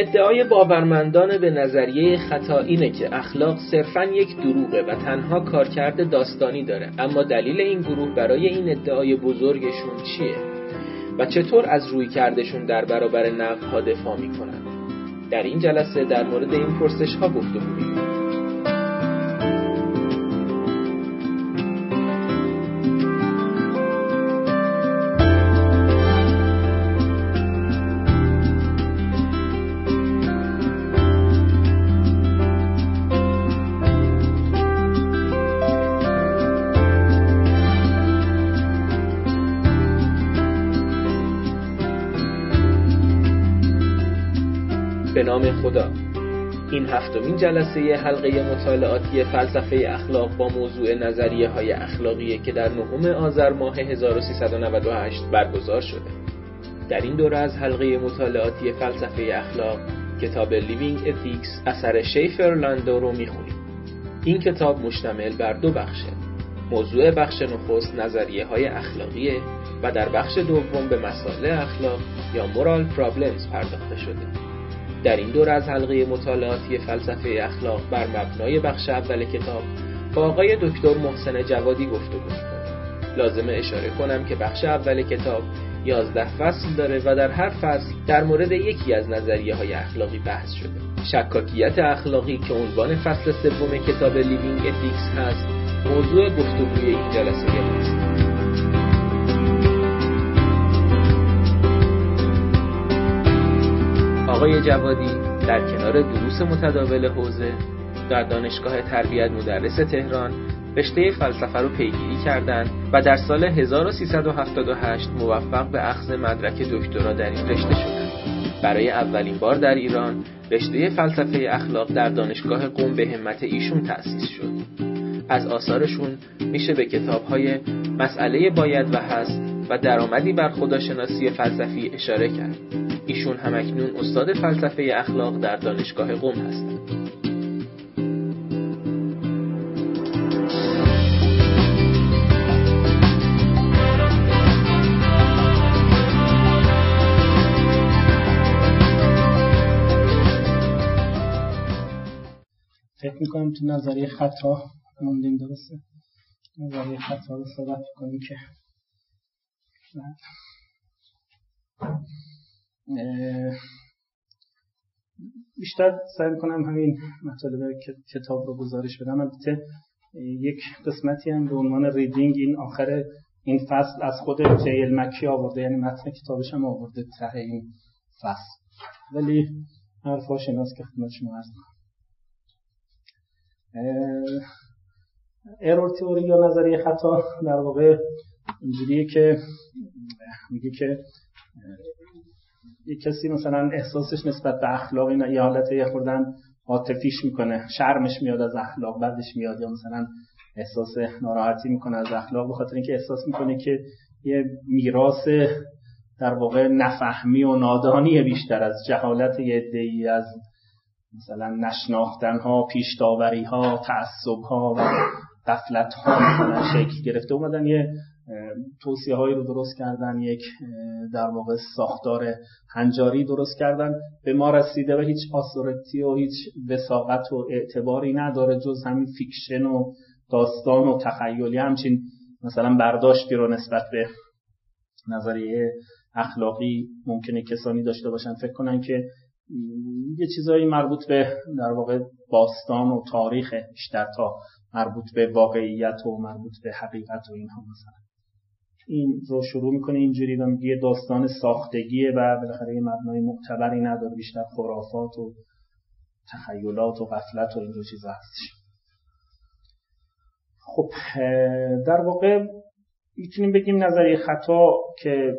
ادعای باورمندان به نظریه خطا اینه که اخلاق صرفا یک دروغه و تنها کارکرد داستانی داره. اما دلیل این گروه برای این ادعای بزرگشون چیه؟ و چطور از روی کردشون در برابر نقدها دفاع می‌کنن؟ در این جلسه در مورد این پرسش ها گفتگو می‌کنیم نام خدا. این هفتمین جلسه حلقه مطالعاتی فلسفه اخلاق با موضوع نظریه های اخلاقیه که در نهم آذر ماه 1398 برگزار شده. در این دوره از حلقه مطالعاتی فلسفه اخلاق کتاب Living Ethics اثر شیفر لاندو رو می‌خونیم. این کتاب مشتمل بر دو بخشه موضوع بخش نخست نظریه های اخلاقیه و در بخش دوم به مسائل اخلاق یا moral problems پرداخته شده. در این دور از حلقه مطالعاتی فلسفه اخلاق بر مبنای بخش اول کتاب با آقای دکتر محسن جوادی گفتگو می‌کنیم لازمه اشاره کنم که بخش اول کتاب 11 فصل داره و در هر فصل در مورد یکی از نظریه های اخلاقی بحث شده. شکاکیت اخلاقی که عنوان فصل سوم کتاب Living Ethics هست موضوع گفتگوی این جلسه است آقای جوادی در کنار دروس متداول حوزه در دانشگاه تربیت مدرس تهران رشته فلسفه رو پیگیری کردند و در سال 1378 موفق به اخذ مدرک دکترا در این رشته شدند. برای اولین بار در ایران رشته فلسفه اخلاق در دانشگاه قم به همت ایشون تأسیس شد. از آثارشون میشه به کتابهای مسئله باید و هست و درآمدی بر خداشناسی فلسفی اشاره کرد. ایشون همکنون استاد فلسفه اخلاق در دانشگاه قم هستند. فکر می‌کنم تو نظریه خطا موندیم درسته نظریه خطا رو صحبت کنیم که بیشتر سعی کنم همین مطالب کتاب رو گزارش بدم. البته یک قسمتی هم به عنوان ریدینگ این آخر این فصل از خود جیل مکی آورده یعنی متن کتابش هم آورده ته این فصل. ولی حرفاش ایناست که خدمت شما عرض ارور تئوری یا نظریه خطا در واقع اینجوریه که میگه که یک کسی مثلا احساسش نسبت به اخلاق این یه حالت یه خوردن عاطفیش می‌کنه شرمش میاد از اخلاق بعدش میاد یا مثلا احساس ناراحتی می‌کنه از اخلاق به خاطر اینکه احساس می‌کنه که یه میراث در واقع نفهمی و نادانی بیشتر از جهالت یه ای از مثلا نشناختن ها پیش ها تعصب ها و غفلت ها شکل گرفته. اومدن یه توصیه هایی رو درست کردن یک در واقع ساختار هنجاری درست کردن. به ما رسیده و هیچ authority و هیچ وثاقت و اعتباری نداره جز همین fiction و داستان و تخیلی. همچین مثلا برداشتی رو نسبت به نظریه اخلاقی ممکنه کسانی داشته باشن. فکر کنن که یه چیزایی مربوط به در واقع باستان و تاریخ بیشتر تا مربوط به واقعیت و مربوط به حقیقت و اینها مثلا. این رو شروع می‌کنه اینجوری و میگه داستان ساختگیه و بالاخره یه مبنای معتبری نداره بیشتر خرافات و تخیلات و غفلت و اینجور چیزا هستش. خب در واقع می‌تونیم بگیم نظریه خطا که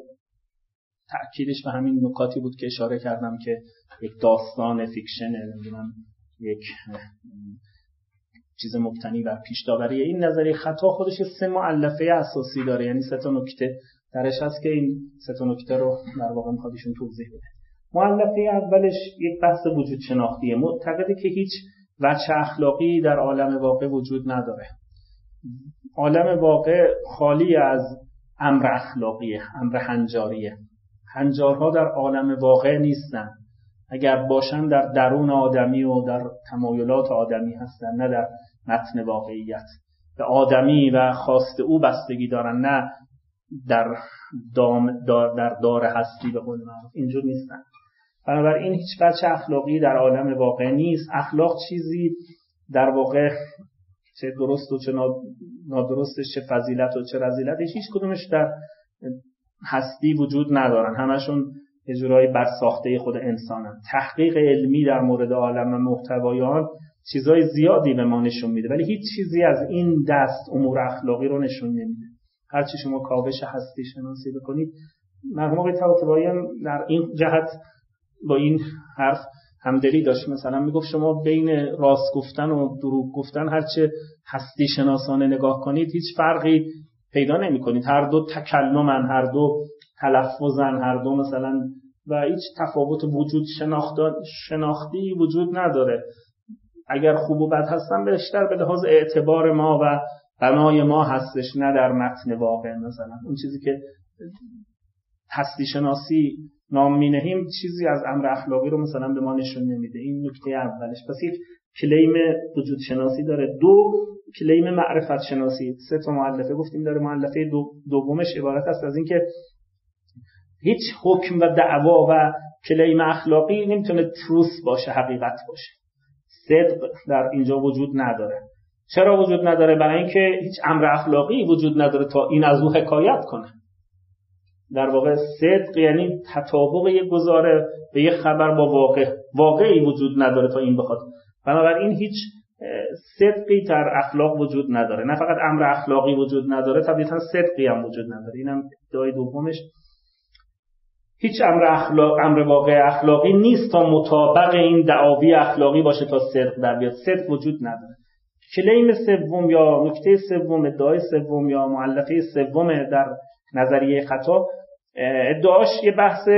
تأکیدش به همین نکاتی بود که اشاره کردم که یک داستان فیکشن نمی‌دونم یک چیز مبتنی بر پیش داوری این نظریه خطا خودش سه معلفه اساسی داره. یعنی سه تا نکته درش هست که این سه تا نکته رو در واقع می‌خواد توضیح بده. معلفه اولش یک بحث وجود شناختیه. معتقده که هیچ وجه اخلاقی در عالم واقع وجود نداره. عالم واقع خالی از امر اخلاقیه امر هنجاریه. هنجارها در عالم واقع نیستن. اگر باشن در درون آدمی و در تمایلات آدمی هستن نه در متن واقعیت. به آدمی و خواست او بستگی دارن نه در دام دار در دار هستی به قول معروف. اینجور نیستن. بنابراین هیچ بچه اخلاقی در عالم واقع نیست. اخلاق چیزی در واقع چه درست و چه نادرستش چه فضیلت و چه رزیلتش هیچ کدومش در هستی وجود ندارن. همشون اجرای بر ساخته خود انسانن. تحقیق علمی در مورد عالم و محتوایان چیزای زیادی به ما نشون میده ولی هیچ چیزی از این دست امور اخلاقی رو نشون نمیده. هرچی شما کاوش هستی شناسی بکنید مرحوم آقای در این جهت با این حرف همدلی داشت. مثلا می‌گفت شما بین راست گفتن و دروغ گفتن هرچه هستی شناسانه نگاه کنید هیچ فرقی پیدا نمی کنید هر دو تکلمن هر دو تلفظن هر دو مثلا و هیچ تفاوت وجود شناختی وجود نداره. اگر خوب و بد هستن بیشتر به لحاظ اعتبار ما و بنای ما هستش نه در متن واقع. مثلا اون چیزی که هستی شناسی نام می نهیم چیزی از امر اخلاقی رو مثلا به ما نشون نمیده. این نکته اولش. پس یک کلیم وجود شناسی داره. دو کلیم معرفت شناسی. سه تا معلفه گفتیم داره معلفه دو دومش عبارت است از اینکه هیچ حکم و دعوا و کلیم اخلاقی نمی‌تونه تروس باشه حقیقت باشه. صدق در اینجا وجود نداره. چرا وجود نداره؟ برای اینکه هیچ امر اخلاقی وجود نداره تا این از او حکایت کنه. در واقع صدق یعنی تطابق یک گزاره به یک خبر با واقع. واقعی وجود نداره تا این بخواد بنابراین هیچ صدقی در اخلاق وجود نداره. نه فقط امر اخلاقی وجود نداره طبیعتا صدقی هم وجود نداره. اینم ادعای دومش. هیچ امر اخلاق امر واقع اخلاقی نیست تا مطابق این دعاوی اخلاقی باشه تا صدق در بیاد. صدق وجود نداره. کلیم سوم یا نکته سوم ادعای سوم یا معلفه سوم در نظریه خطا ادعاش یه بحث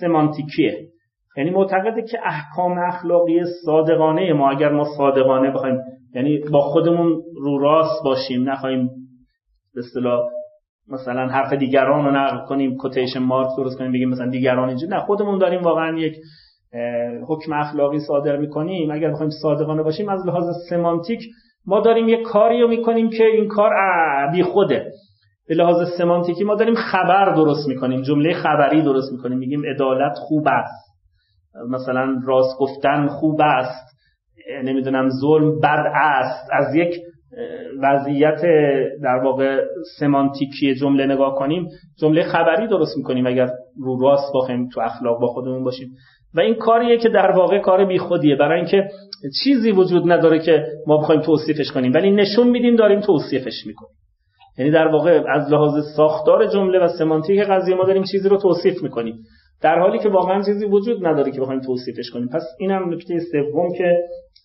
سمانتیکیه. یعنی معتقده که احکام اخلاقی صادقانه ما اگر ما صادقانه بخوایم یعنی با خودمون رو راست باشیم نخواهیم به اصطلاح مثلا حرف دیگران رو نقل کنیم کوتیشن مارک درست کنیم بگیم مثلا دیگران اینجا نه خودمون داریم واقعا یک حکم اخلاقی صادر می‌کنیم. اگر بخوایم صادقانه باشیم از لحاظ سمانتیک ما داریم یک کاری رو می‌کنیم که این کار بی خوده. به لحاظ سمانتیکی ما داریم خبر درست می‌کنیم جمله خبری درست می‌کنیم. میگیم عدالت خوب است. مثلا راست گفتن خوب است. نمی‌دونم ظلم بد است. از یک وضعیت در واقع سمانتیکی جمله نگاه کنیم جمله خبری درست می‌کنیم اگر رو راست بخوایم تو اخلاق با خودمون باشیم. و این کاریه که در واقع کار بیخودیه برای اینکه چیزی وجود نداره که ما بخوایم توصیفش کنیم. ولی نشون میدیم داریم توصیفش می‌کنیم. یعنی در واقع از لحاظ ساختار جمله و سمانتیک قضیه ما داریم چیزی رو توصیف می‌کنیم. در حالی که واقعا چیزی وجود نداره که بخوایم توصیفش کنیم. پس اینم نکته سوم که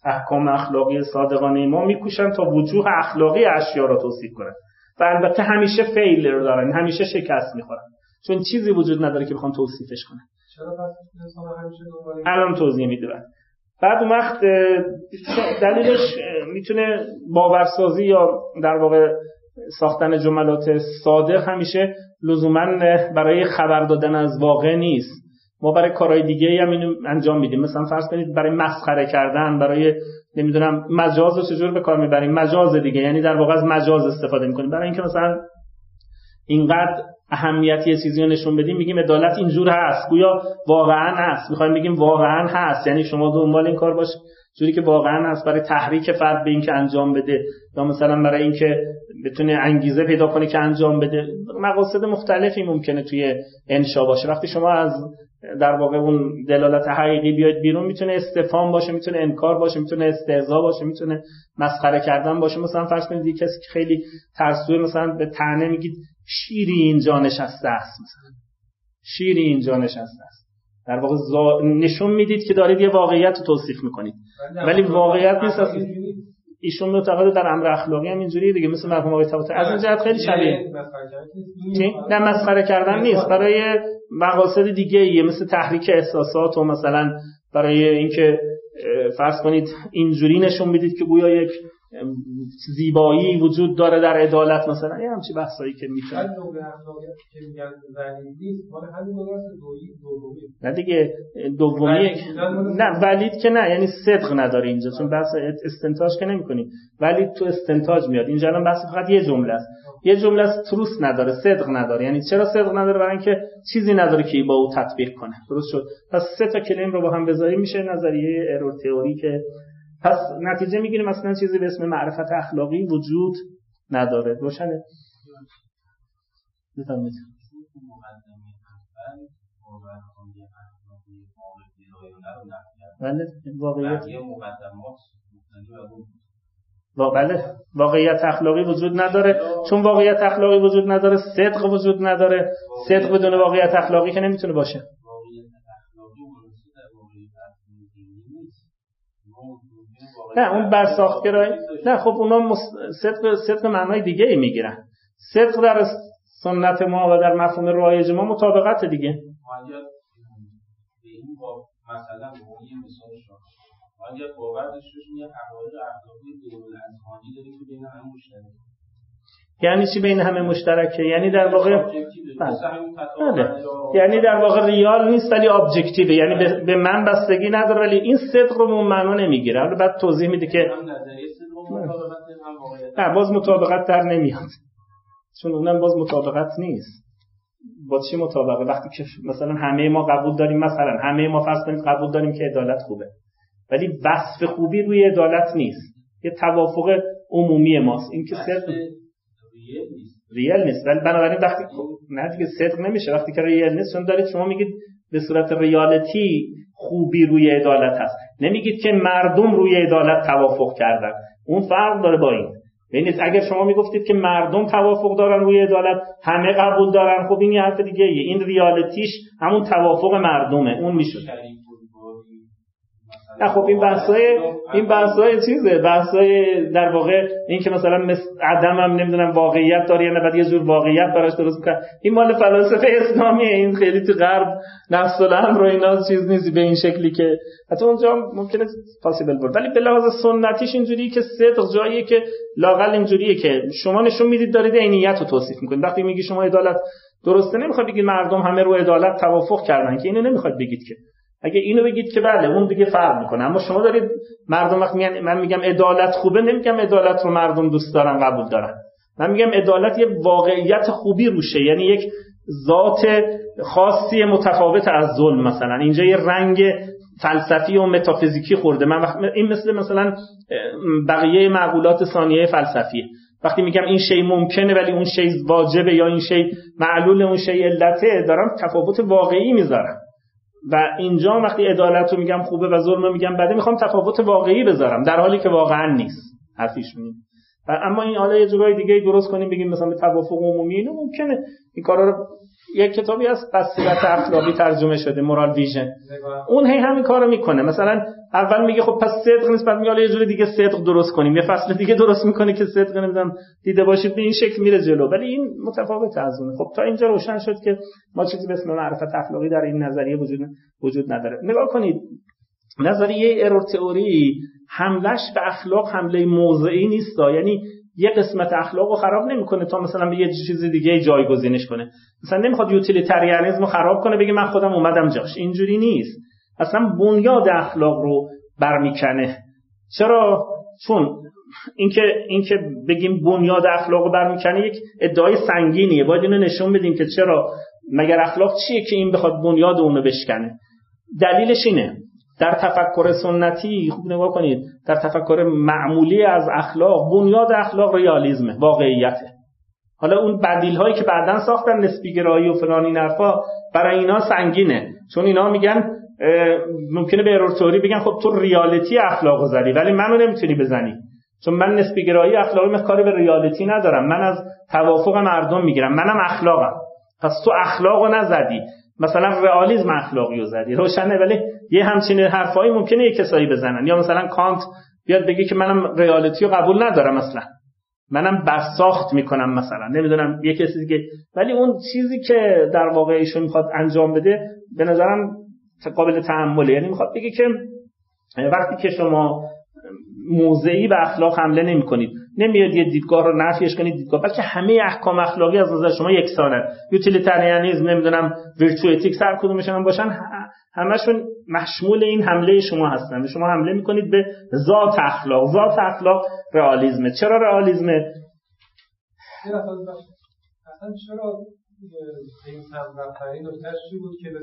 احکام اخلاقی صادقانه ما میکوشن تا وجوه اخلاقی اشیا را توصیف کنن. و البته همیشه فیلر دارن همیشه شکست می‌خورن. چون چیزی وجود نداره که بخوام توصیفش کنن. الان توضیح میده بعد. اون وقت دلیلش می‌تونه باورسازی یا در واقع ساختن جملات صادق همیشه لزوما برای خبر دادن از واقع نیست. ما برای کارهای دیگه هم اینو انجام میدیم. مثلا فرض کنید برای مسخره کردن برای نمی‌دونم مجاز رو چجور به کار می‌بریم؟ مجاز دیگه یعنی در واقع از مجاز استفاده می‌کنیم. برای اینکه مثلا اینقدر اهمیت یه چیزی رو نشون بدیم میگیم عدالت اینجور هست. گویا واقعا هست. می‌خوایم بگیم واقعا هست. یعنی شما دنبال این کار باش جوری که واقعا هست برای تحریک فرد به اینکه انجام بده. یا مثلا برای اینکه بتونه انگیزه پیدا کنه که انجام بده. مقاصد مختلفی ممکنه توی انشا باشه. وقتی شما از در واقع اون دلالت حقیقی بیاید بیرون می‌تونه استفهام باشه می‌تونه انکار باشه می‌تونه استهزا باشه می‌تونه مسخره کردن باشه. مثلا فرض کنید کسی که خیلی ترسوه مثلا به تنه میگید شیری اینجا نشسته است. مثلا شیری اینجا نشسته است. در واقع نشون می‌دید که دارید یه واقعیت رو توصیف می‌کنید. ولی واقعیت نیست. اصلا ایشون معتقد در امر اخلاقی هم اینجوریه دیگه مثل مرحوم آقای از این جهت خیلی شبیه. نه مسخره کردن نیست. برای مقاصد دیگه ایه مثل تحریک احساسات و مثلا برای اینکه فرض کنید اینجوری نشون می‌دید که گویا یک زیبایی وجود داره در عدالت مثلا یه همچی بحثایی که می‌تونه نه دیگه دومی نه ولید که نه یعنی صدق نداره اینجا چون بحث استنتاج که نمی‌کنی ولی تو استنتاج میاد. اینجا الان بحث فقط یه جمله است. یه جمله است تروس نداره صدق نداره. یعنی چرا صدق نداره؟ برای اینکه چیزی نداره که با او تطبیق کنه. درست شد. پس سه تا کلیم رو با هم بذاریم. میشه نظریه ارور تئوری که پس نتیجه می‌گیریم مثلا چیزی به اسم معرفت اخلاقی وجود نداره. روشنه. بفرمایید. بله واقعیت بله. واقعیت اخلاقی وجود نداره. چون واقعیت اخلاقی وجود نداره صدق وجود نداره. صدق بدون واقعیت اخلاقی که نمی‌تونه باشه. نه اون برساختگرایی نه خب اونا مس... صدق صدق معنای دیگه ای می‌گیرن. صدق در سنت ما و در مفهوم رایج ما مطابقت دیگه. مثلا باور داشته یه حقایق اخلاقی داره که بین همه مشترک یعنی چی بین همه مشترکه؟ یعنی در واقع بله. یعنی در واقع real نیست ولی objective یعنی به من بستگی نداره ولی این صدق رو اون معنا نمی‌گیره. حالا بعد توضیح میده که نه باز مطابقت در نمیاد. چون اونم باز مطابقت نیست. با چی مطابقه؟ وقتی که مثلا همه ما قبول داریم مثلا همه ما فرض کنید قبول داریم که عدالت خوبه. ولی وصف خوبی روی عدالت نیست. یه توافق عمومی ماست. این که صدق ریل نیست. ولی بنابراین وقتی نه دیگه صدق نمیشه وقتی که ریل نیست چون دارید شما میگید به صورت ریالتی خوبی روی عدالت هست. نمیگید که مردم روی عدالت توافق کردن. اون فرق داره با این. ببینید اگر شما می‌گفتید که مردم توافق دارن روی عدالت همه قبول دارن خب این یه حرف دیگه این ریالتیش همون توافق مردمه. اون میشه. نه خب این بحثای این بحثای چیزه؟ بحثای در واقع این که مثلا مثل عدم هم نمی‌دونم واقعیت داره یا نه بعد یه جور واقعیت براش درست می‌کنه. این مال فلاسفه اسلامیه این خیلی تو غرب نفس الامر رو اینا چیز نیست به این شکلی که حتی اونجا ممکنه پاسیبل بود. ولی به لحاظ سنتیش اینجوریه که صدق جاییه که لاقل اینجوریه که شما نشون می‌دید دارید عینیت رو توصیف می‌کنید. وقتی میگی شما عدالت درسته نمی‌خواد بگید مردم همه رو عدالت توافق کردن که اینو نمی‌خواد بگید که. اگه اینو بگید که بله اون دیگه فرق می‌کنه. اما شما دارید مردم وقت میگن من میگم عدالت خوبه نمیگم عدالت رو مردم دوست دارن قبول دارن. من میگم عدالت یه واقعیت خوبی روشه. یعنی یک ذات خاصی متفاوت از ظلم مثلا. اینجا یه رنگ فلسفی و متافیزیکی خورده. من وقت این مثل مثلا بقیه معقولات ثانیه فلسفی وقتی میگم این شی ممکنه ولی اون شی واجبه یا این شی معلول اون شی علته دارم تفاوت واقعی می‌ذارم. و اینجا وقتی عدالت رو میگم خوبه و ظلم رو میگم بده می‌خوام تفاوت واقعی بذارم در حالی که واقعا نیست حرفیش و اما این حالا یه جورای دیگه درست کنیم بگیم مثلا به توافق عمومی اینو ممکنه. این کارا رو یک کتابی از بصیرت اخلاقی ترجمه شده مورال ویژن اون هی همین کارو می‌کنه. مثلا اول میگه خب پس صدق نیست بعد میگه یه جور دیگه صدق درست کنیم. یه فصل دیگه درست می‌کنه که صدق نمی‌دونم دیده باشید به این شکل میره جلو. ولی این متفاوت از اونه. خب تا اینجا روشن شد که ما چیزی به اسم معرفت اخلاقی در این نظریه وجود وجود نداره. نگاه کنید نظریه ارور تئوری حملش به اخلاق حمله موضعی نیست. یعنی یه قسمت اخلاق رو خراب نمی‌کنه تا مثلا به یه چیز دیگه جایگزینش کنه. مثلا نمی‌خواد یوتیلیتریانیسم رو خراب کنه بگه من خودم اومدم جاش. اینجوری نیست. اصلا بنیاد اخلاق رو برمیکنه. چرا؟ چون اینکه اینکه بگیم بنیاد اخلاق رو برمیکنه یک ادعای سنگینیه. باید اینو نشون بدیم که چرا. مگر اخلاق چیه که این بخواد بنیاد اونو بشکنه؟ دلیلش اینه. در تفکر سنتی خوب نگاه کنید در تفکر معمولی از اخلاق بنیاد اخلاق ریالیزمه واقعیته. حالا اون بدیل هایی که بعدا ساختن نسبی گرایی و فلان این برای اینا سنگینه. چون اینا میگن ممکنه به ارورتوری بگن خب تو ریالیتی اخلاق زدی ولی منو نمی‌تونی بزنی. چون من نسبی گرایی اخلاقی کاری به ریالیتی ندارم. من از توافق مردم می‌گیرم. منم اخلاقم. پس تو اخلاقو نزدی. مثلا رئالیسم اخلاقی رو زدی. روشنه ولی یه همچین حرفایی ممکنه یه کسایی بزنن. یا مثلا کانت بیاد بگه که منم ریالیتی رو قبول ندارم اصلا. منم برساخت می‌کنم مثلا. نمی‌دونم یه کسی دیگه ولی اون چیزی که در واقع ایشون می‌خواد انجام بده به نظرم قابل تحمله. یعنی می‌خواد بگه که وقتی که شما موضعی به اخلاق حمله نمی کنید نمیاد یه دیدگاه رو نفیش کنید دیدگاه. بلکه همه احکام اخلاقی از نظر شما یکسانه یوتیلیتاریانیسم نمی‌دونم ورچو اتیکس هر کدومشون باشن همشون مشمول این حمله شما هستن. شما حمله می‌کنید به ذات اخلاق. ذات اخلاق رئالیسمه چرا رئالیسمه اصلا چرا این سمت رفتن این بود که به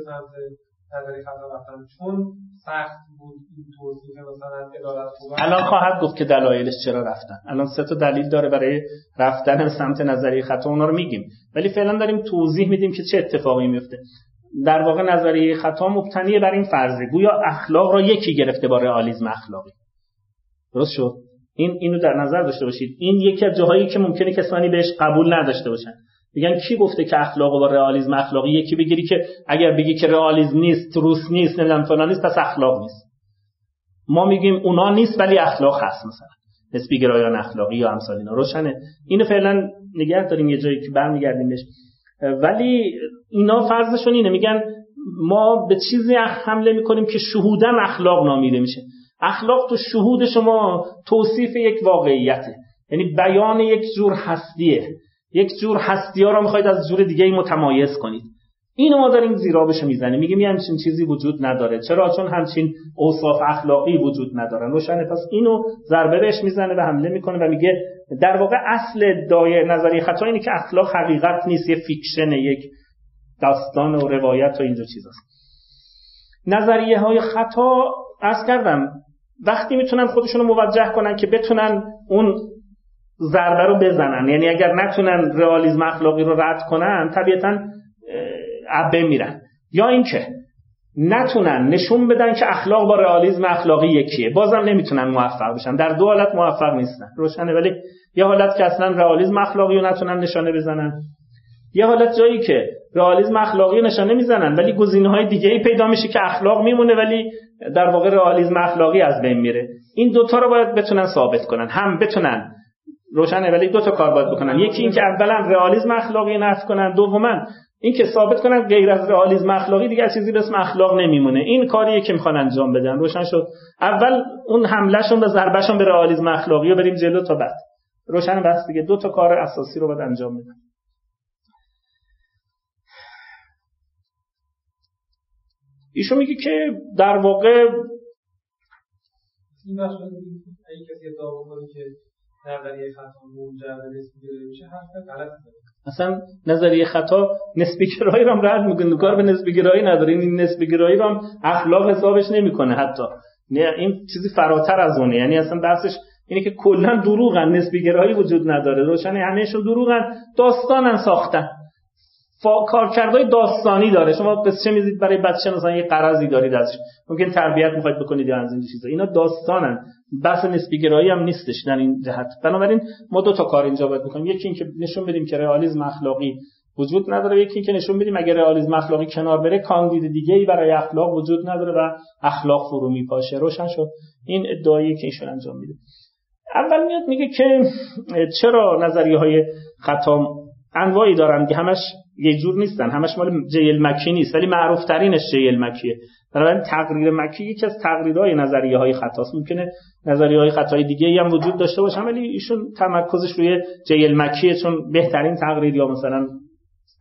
نظری رفتن چون سخت بود این توصیف مثلا خوبه الان خواهد گفت که دلایلش چرا رفتن. الان سه تا دلیل داره برای رفتن سمت نظری خطا اونا رو میگیم. ولی فعلا داریم توضیح میدیم که چه اتفاقی میفته در واقع نظریه خطا مبتنی بر این فرضه. گویا اخلاق را یکی گرفته با رئالیسم اخلاقی. درست شد؟ این اینو در نظر داشته باشید. این یکی از جاهایی که ممکنه کسانی بهش قبول نداشته باشن. میگن کی گفته که اخلاق با رئالیسم اخلاقی؟ یکی بگیری که اگر بگی که رئالیسم نیست روس نیست نمی‌دونم فلان نیست پس اخلاق نیست. ما میگیم اونا نیست ولی اخلاق هست مثلا. نسبی گرایان اخلاقی یا امثال اینا روشنه. اینو فعلا نگه داریم یه جایی که برمیگردیم بهش. ولی اینا فرضشون اینه. میگن ما به چیزی حمله می‌کنیم که شهودن اخلاق نامیده میشه. اخلاق تو شهود شما توصیف یک واقعیته. یعنی بیان یک جور هستیه. یک جور هستی ها را می‌خواید از جور دیگه متمایز کنید. اینو ما داریم زیرابش می‌زنیم. میگیم یه همچین چیزی وجود نداره. چرا؟ چون همچین اوصاف اخلاقی وجود ندارن روشنه. پس اینو ضربه بهش می‌زنه و حمله می‌کنه و میگه در واقع اصل دایه نظری خطا اینه که اخلاق حقیقت نیست. یه فیکشن یک داستان و روایت و اینجور چیزاست. نظریه های خطا از کردم. وقتی می‌تونن خودشون رو موجه کنن که بتونن اون ضربه رو بزنن. یعنی اگر نتونن رئالیسم اخلاقی رو رد کنن طبیعتا عبه میرن. یا اینکه نتونن نشون بدن که اخلاق با رئالیسم اخلاقی یکیه. بازم نمی‌تونن موفق بشن. در دو حالت موفق نیستن. روشنه. ولی یه حالت که اصلا رئالیسم اخلاقی رو نتونن نشانه بزنن. یه حالت جایی که رئالیسم اخلاقی رو نشانه می‌زنن ولی گزینه های دیگه ای پیدا میشه که اخلاق میمونه ولی در واقع رئالیسم اخلاقی از بین میره. این دوتا رو باید بتونن ثابت کنن. هم بتونن روشنه ولی دو تا کار باید بکنن. یکی اینکه اولا رئالیسم اخلاقی نفی کنن دوما اینکه ثابت کنن غیر از رئالیسم اخلاقی دیگه چیزی به اسم اخلاق نمیمونه. این کاریه که می‌خوان انجام بدن. روشن شد. اول اون حملهشون به ضربهشون به رئالیسم اخلاقی رو بریم جلو تا بعد. روشن بس دیگه. دو تا کار اساسی رو باید انجام بدن. ایشون میگه که در واقع این کسی که نظریه خطا منجر به نسبی میشه حرف غلط اصلا نظریه خطا نسبی گرایی رو هم رد می‌کنه. کار به نسبی گرایی نداره. این نسبی گرایی هم اخلاق حسابش نمی‌کنه حتی. نه این چیزی فراتر از اونه. یعنی اصلا بحثش اینه که کلا دروغن. نسبی گرایی وجود نداره. روشن همهشون دروغن. داستانن ساختن. کارکردهای داستانی داره. شما بس چه میزید برای بچه مثلا یه قرضی دارید ازش. ممکن تربیت می‌خواید بکنید یا از این چیزا. اینا داستانن. بحث نسبی گرایی هم نیستش در این جهت. بنابراین ما دو تا کار اینجا باید بکنیم. یکی اینکه نشون بدیم که رئالیسم اخلاقی وجود نداره. یکی اینکه نشون بدیم اگر رئالیسم اخلاقی کنار بره کاندید دیگه ای برای اخلاق وجود نداره و اخلاق فرو میپاشه. روشن شد. این ادعایی که ایشون انجام میده. اول میاد میگه که چرا نظریه های خطا انواعی دارن که همش یه جور نیستن. همش مال جیل مکی نیست ولی معروف ترینش جیل مکیه. بنابراین تقریر مکی یکی از تقریرهای نظریه های خطاست. ممکنه نظریه های خطای دیگه هم وجود داشته باشن ولی ایشون تمرکزش روی جیل مکیه چون بهترین تقریر یا مثلا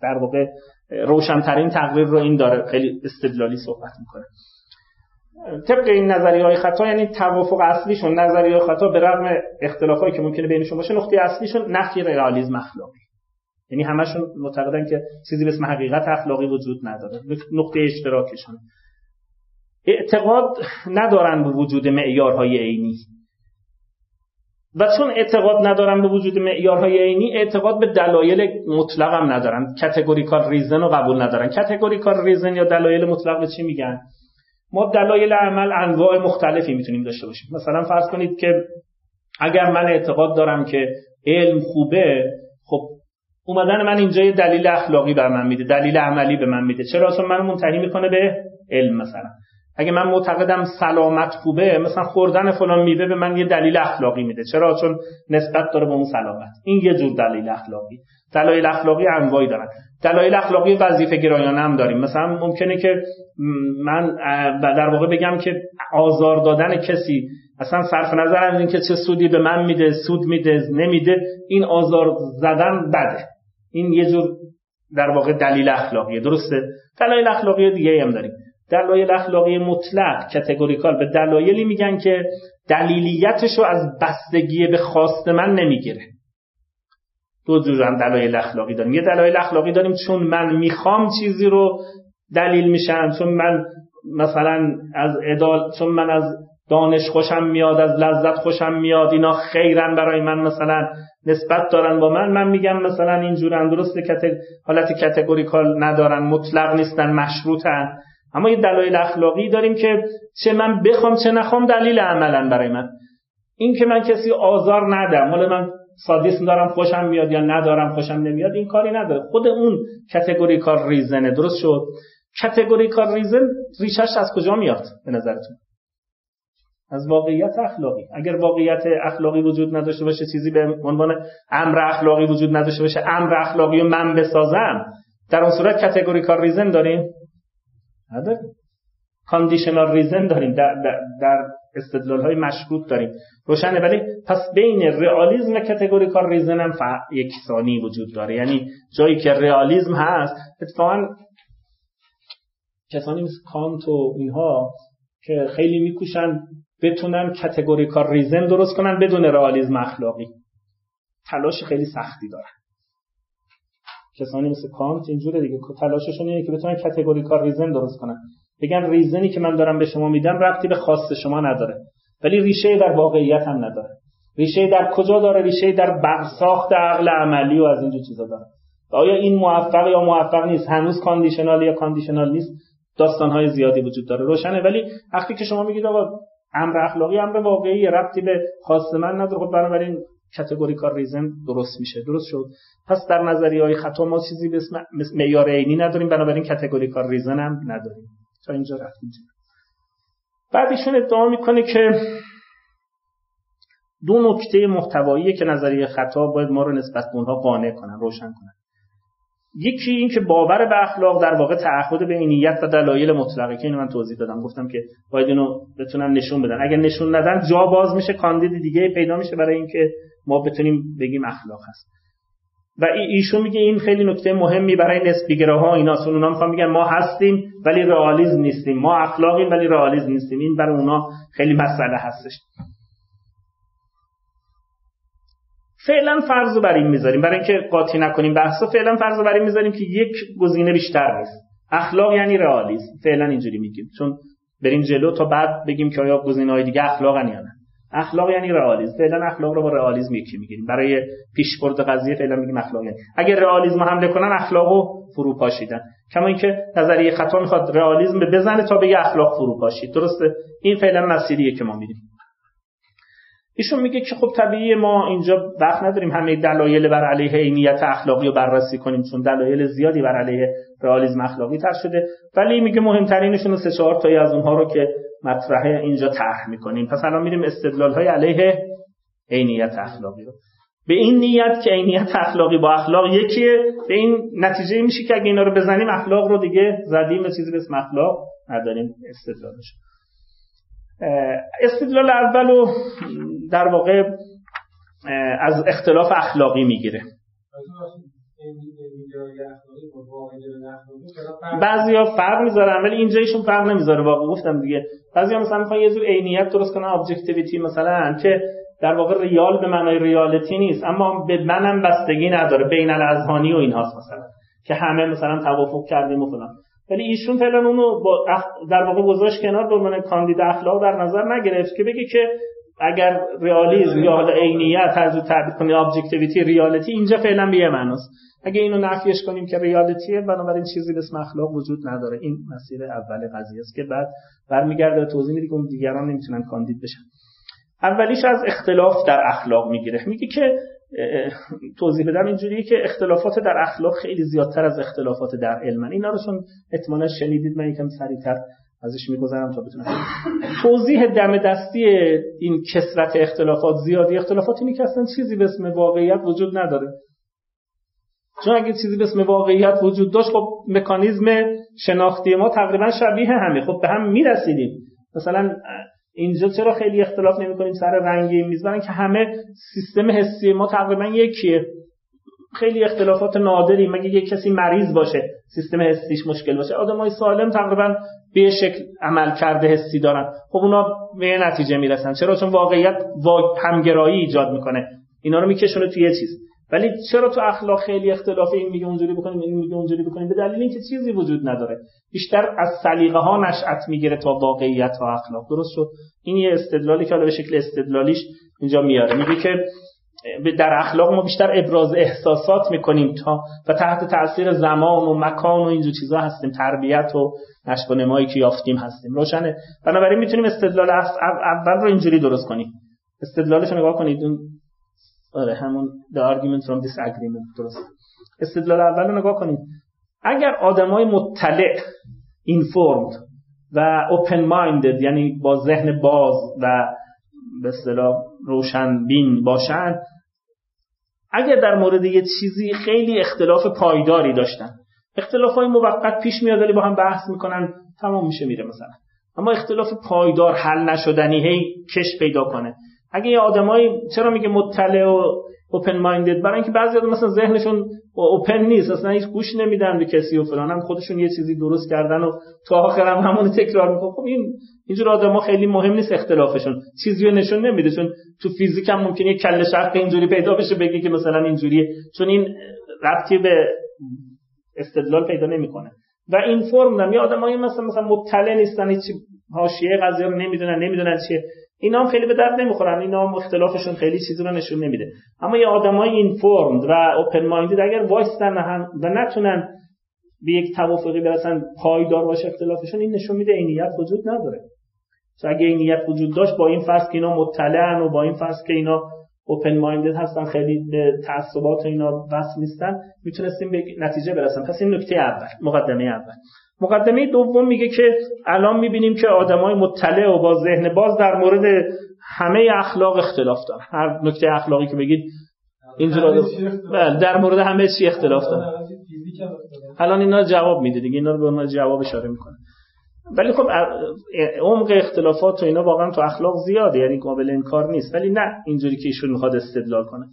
در واقع روشنترین تقریر رو این داره. خیلی استدلالی صحبت می‌کنه. طبق این نظریه های خطا یعنی توافق اصلیشون نظریه خطا به رغم اختلافایی که ممکنه بینشون باشه نقطه اصلیشون نفی رئالیسم اخلاقی. یعنی همشون معتقدن که چیزی به اسم حقیقت اخلاقی وجود نداره. نقطه اشتراکشون. اعتقاد ندارن به وجود معیارهای عینی. و چون اعتقاد ندارن به وجود معیارهای عینی اعتقاد به دلایل مطلق هم ندارن. کاتگوریکال ریزن رو قبول ندارن. کاتگوریکال ریزن یا دلایل مطلق به چی میگن؟ ما دلایل عمل انواع مختلفی می‌تونیم داشته باشیم. مثلا فرض کنید که اگر من اعتقاد دارم که علم خوبه خب اومدن من اینجا یه دلیل اخلاقی بر من میده دلیل عملی به من میده. چرا؟ چون منو منتهی می‌کنه به علم مثلا. اگه من معتقدم سلامت خوبه مثلا خوردن فلان میوه به من یه دلیل اخلاقی میده. چرا؟ چون نسبت داره به اون سلامت. این یه جور دلیل اخلاقی. دلایل اخلاقی انواعی دارن. دلایل اخلاقی وظیفه گرایانه هم داریم. مثلا ممکنه که من در واقع بگم که آزار دادن کسی اصلا صرف نظر از اینکه چه سودی به من میده سود میده نمیده این آزار زدن بده. این یه جور در واقع دلیل اخلاقیه. درسته؟ دلایل اخلاقی دیگه هم داریم. دلایل اخلاقی مطلق کتگوریکال به دلایلی میگن که دلیلیتش رو از بستگی به خواست من نمی‌گیره. دو جور هم دلایل اخلاقی داریم. یه دلایل اخلاقی داریم چون من می‌خوام چیزی رو دلیل میشن چون من مثلا از ادال چون من از دانش خوشم میاد از لذت خوشم میاد اینا خیرن برای من مثلا نسبت دارن با من. من میگم مثلا اینجورن درست حالت کتگوریکال ندارن مطلق نیستن مشروطن. اما یه دلایل اخلاقی داریم که چه من بخوام چه نخوام دلیل عملا برای من. این که من کسی آزار ندم حالا من سادیسم دارم خوشم میاد یا ندارم خوشم نمیاد این کاری نداره خود اون کتگوریکال ریزنه درست شد؟ کتگوریکال ریزن ریشش از کجا میاد به نظرتون؟ از واقعیت اخلاقی. اگر واقعیت اخلاقی وجود نداشته باشه چیزی به عنوان امر اخلاقی وجود نداشته باشه امر اخلاقی رو من بسازم در اون صورت categorical reason داریم؟ نداریم conditional reason داریم. در, در, در استدلال های مشروط داریم. روشنه. ولی پس بین رئالیسم و categorical reason هم یکسانی وجود داره. یعنی جایی که رئالیسم هست اتفاقا کسانی مثل کانت و اینها که خیلی میکوشن بتونن categorical reason درست کنن بدون رئالیسم اخلاقی. تلاش خیلی سختی دارن. کسانی مثل کانت اینجوره دیگه. تلاششون اینه که بتونن categorical reason درست کنن. بگن reason ی که من دارم به شما میدم ربطی به خواست شما نداره. ولی ریشه در واقعیت هم نداره. ریشه در کجا داره؟ ریشه در برساخت عقل عملی و از اینجور چیزا داره. آیا این موفق یا موفق نیست؟ هنوز conditional یا conditional نیست. داستانهای زیادی وجود داره. روشنه. ولی وقتی که شما میگید آقا امر اخلاقی امر واقعی ربطی به خواست من نداره. خب بنابراین reason درست میشه. درست شد. پس در نظریه های خطا ما چیزی به اسم معیار عینی نداریم. بنابراین reason هم نداریم. تا اینجا رفتیم. بعد ایشون ادعا می‌کنه که دو نکته محتوایی که نظریه خطا باید ما رو نسبت به اونها قانع کنن روشن کنن. یکی این که باور به اخلاق در واقع تعهد به عینیت و دلایل مطلقه که اینو من توضیح دادم. گفتم که باید اینو بتونن نشون بدن. اگر نشون ندن جا باز میشه کاندید دیگه پیدا میشه برای اینکه ما بتونیم بگیم اخلاق هست. و ایشون میگه این خیلی نکته مهمی برای نسبیگراها ایناست. اونا می‌خوان میگن ما هستیم ولی رئالیسم نیستیم. ما اخلاقیم ولی رئالیسم نیستیم. این برای اونا خیلی مسئله هستش. فعلا فرض بر این می‌ذاریم. برای اینکه قاطی نکنیم بحثو فعلا فرض بر این می‌ذاریم که یک گزینه بیشتر نیست. اخلاق یعنی رئالیسم. فعلا اینجوری میگیم. چون بریم جلو تا بعد بگیم که آیا گزینه های دیگه اخلاقن یا نه. اخلاق یعنی رئالیسم. فعلا اخلاق رو با رئالیسم یکی می‌گیریم. برای پیشبرد قضیه فعلا میگیم اخلاق یعنی. اگر رئالیسم حمله کنن اخلاقو فرو پاشیدن. کما اینکه نظریه خطا می‌خواد رئالیسم بزنه تا بگه اخلاق فرو پاشید. درسته؟ این فعلا مسیریه که ما میریم ایشون میگه که خب طبیعی ما اینجا وقت نداریم همه دلایل بر علیه عینیت اخلاقی رو بررسی کنیم چون دلایل زیادی بر علیه رئالیسم اخلاقی تر شده. ولی میگه مهمترینشون سه چهار تایی از اونها رو که مطرحه اینجا طرح می‌کنیم. پس الان میریم استدلال های علیه عینیت اخلاقی رو. به این نیت که عینیت اخلاقی با اخلاق یکیه به این نتیجه میشه که اگه اینا رو بزنیم اخلاق رو دیگه زدیم چیزی به اسم اخلاق نداریم استدلالش. استدلال اول در واقع از اختلاف اخلاقی می‌گیره. بعضی ها فرق می‌ذارن ولی اینجا ایشون فرق نمی‌ذاره. واقعا گفتم دیگه. بعضی ها مثلا می‌خوان یه جور عینیت درست کنن ابجکتیویتی مثلا که در واقع ریال به معنای ریالتی نیست. اما به منم بستگی نداره. بین الاذهانی و اینهاست مثلا. که همه مثلا توافق کردیم و فلان. ولی ایشون فعلا اونو با در واقع گذاشت کنار به عنوان کاندید اخلاق در نظر نگرفت که بگه که اگر رئالیسم یا حالا عینیت از تعبیر کنی objectivity reality اینجا فعلا به یه معناست. اگه اینو نفیش کنیم که reality ه بنابراین چیزی به اسم اخلاق وجود نداره. این مسیر اول قضیه است که بعد برمیگرده به توضیح میده که دیگران نمی‌تونن کاندید بشن. اولیش از اختلاف در اخلاق می‌گیره. میگه که توضیح بدم اینجوریه که اختلافات در اخلاق خیلی زیادتر از اختلافات در علم. اینا رو چون احتمالا شنیدید من یکم سریعتر ازش میگذرم تا بتونم. توضیح دم دستی این کسرت اختلافات زیادی. اختلافات اینی که اصلا چیزی به اسم واقعیت وجود نداره. چون اگه چیزی به اسم واقعیت وجود داشت خب مکانیزم شناختی ما تقریبا شبیه همه. خب به هم می‌رسیدیم. مثلا اینجا چرا خیلی اختلاف نمی کنیم سر رنگی میز؟ برای که همه سیستم حسی ما تقریبا یکیه. خیلی اختلافات نادری. مگه یک کسی مریض باشه سیستم حسیش مشکل باشه؟ آدمای سالم تقریبا به شکل عمل کرده حسی دارن. خب اونا به نتیجه می‌رسن. چرا؟ چون واقعیت همگرایی ایجاد می‌کنه. اینا رو میکشونه توی یه چیز. ولی چرا تو اخلاق خیلی اختلافه این میگه اونجوری بکنیم این میگه اونجوری بکنیم؟ به دلیل اینکه چیزی وجود نداره. بیشتر از سلیقه ها نشأت می‌گیره تا واقعیت ها اخلاق. درست شد؟ این یه استدلالی که حالا به شکل استدلالیش اینجا میاره. میگه که در اخلاق ما بیشتر ابراز احساسات می‌کنیم تا و تحت تاثیر زمان و مکان و اینجور چیزا هستیم. تربیت و نشب و نمایی که یافتیم هستیم. روشنه. بنابراین می‌تونیم استدلال اول رو اینجوری درست کنیم. استدلالش رو نگاه کنید. آره همون the argument from disagreement درست استدلال اول رو نگاه کنید. اگر آدمای مطلع informed و open minded یعنی با ذهن باز و به اصطلاح روشن بین باشن اگر در مورد یه چیزی خیلی اختلاف پایداری داشتن اختلاف های موقت پیش میاد ولی با هم بحث می‌کنن تمام میشه میره مثلا. اما اختلاف پایدار حل نشدنی هی کش پیدا کنه. اگه یه آدمایی چرا میگه مطلع و اوپن مایندد برای اینکه بعضی مثلا ذهنشون اوپن نیست. اصلا هیچ گوش نمیدن به کسی و فلان. هم خودشون یه چیزی درست کردن و تا هم همون تکرار می‌کنن. خب این اینجور آدما خیلی مهم نیست اختلافشون. چیزی رو نشون نمیده. چون تو فیزیک هم ممکنه یه کله شق اینجوری پیدا بشه بگه که مثلا اینجوریه. چون این ربطی به استدلال پیدا نمی‌کنه. و این فرم یه آدمایی مثلا مثلا مطلع نیستن هیچ حاشیه قضیه رو نمی‌دونن نمی‌دونن چیه. اینا هم خیلی به درد نمی‌خورن. اینا هم اختلافشون خیلی چیزی رو نشون نمیده. اما یه آدمای اینفورمد و اوپن مایندد اگر وایستن و نتونن به یک توافقی برسن پایدار باشه اختلافشون این نشون میده عینیت وجود نداره. تو اگه عینیت وجود داشت با این فرض که اینا مطلعن و با این فرض که اینا اوپن مایندد هستن خیلی به تعصبات اینا وصل نیستن. می‌تونستیم به نتیجه برسن. پس این نکته اول مقدمه اول. مقدمه دوم میگه که الان می‌بینیم که آدمای مطلع و با ذهن باز در مورد همه اخلاق اختلاف دارن. هر نکته اخلاقی که بگید اینجور بله در مورد همه چی اختلاف دارن. الان اینا جواب میده دیگه اینا رو به جواب اشاره می‌کنه. ولی خب عمق اختلافات و اینا واقعا تو اخلاق زیاده یعنی قابل انکار نیست. ولی نه اینجوری که ایشون می‌خواد استدلال کنه.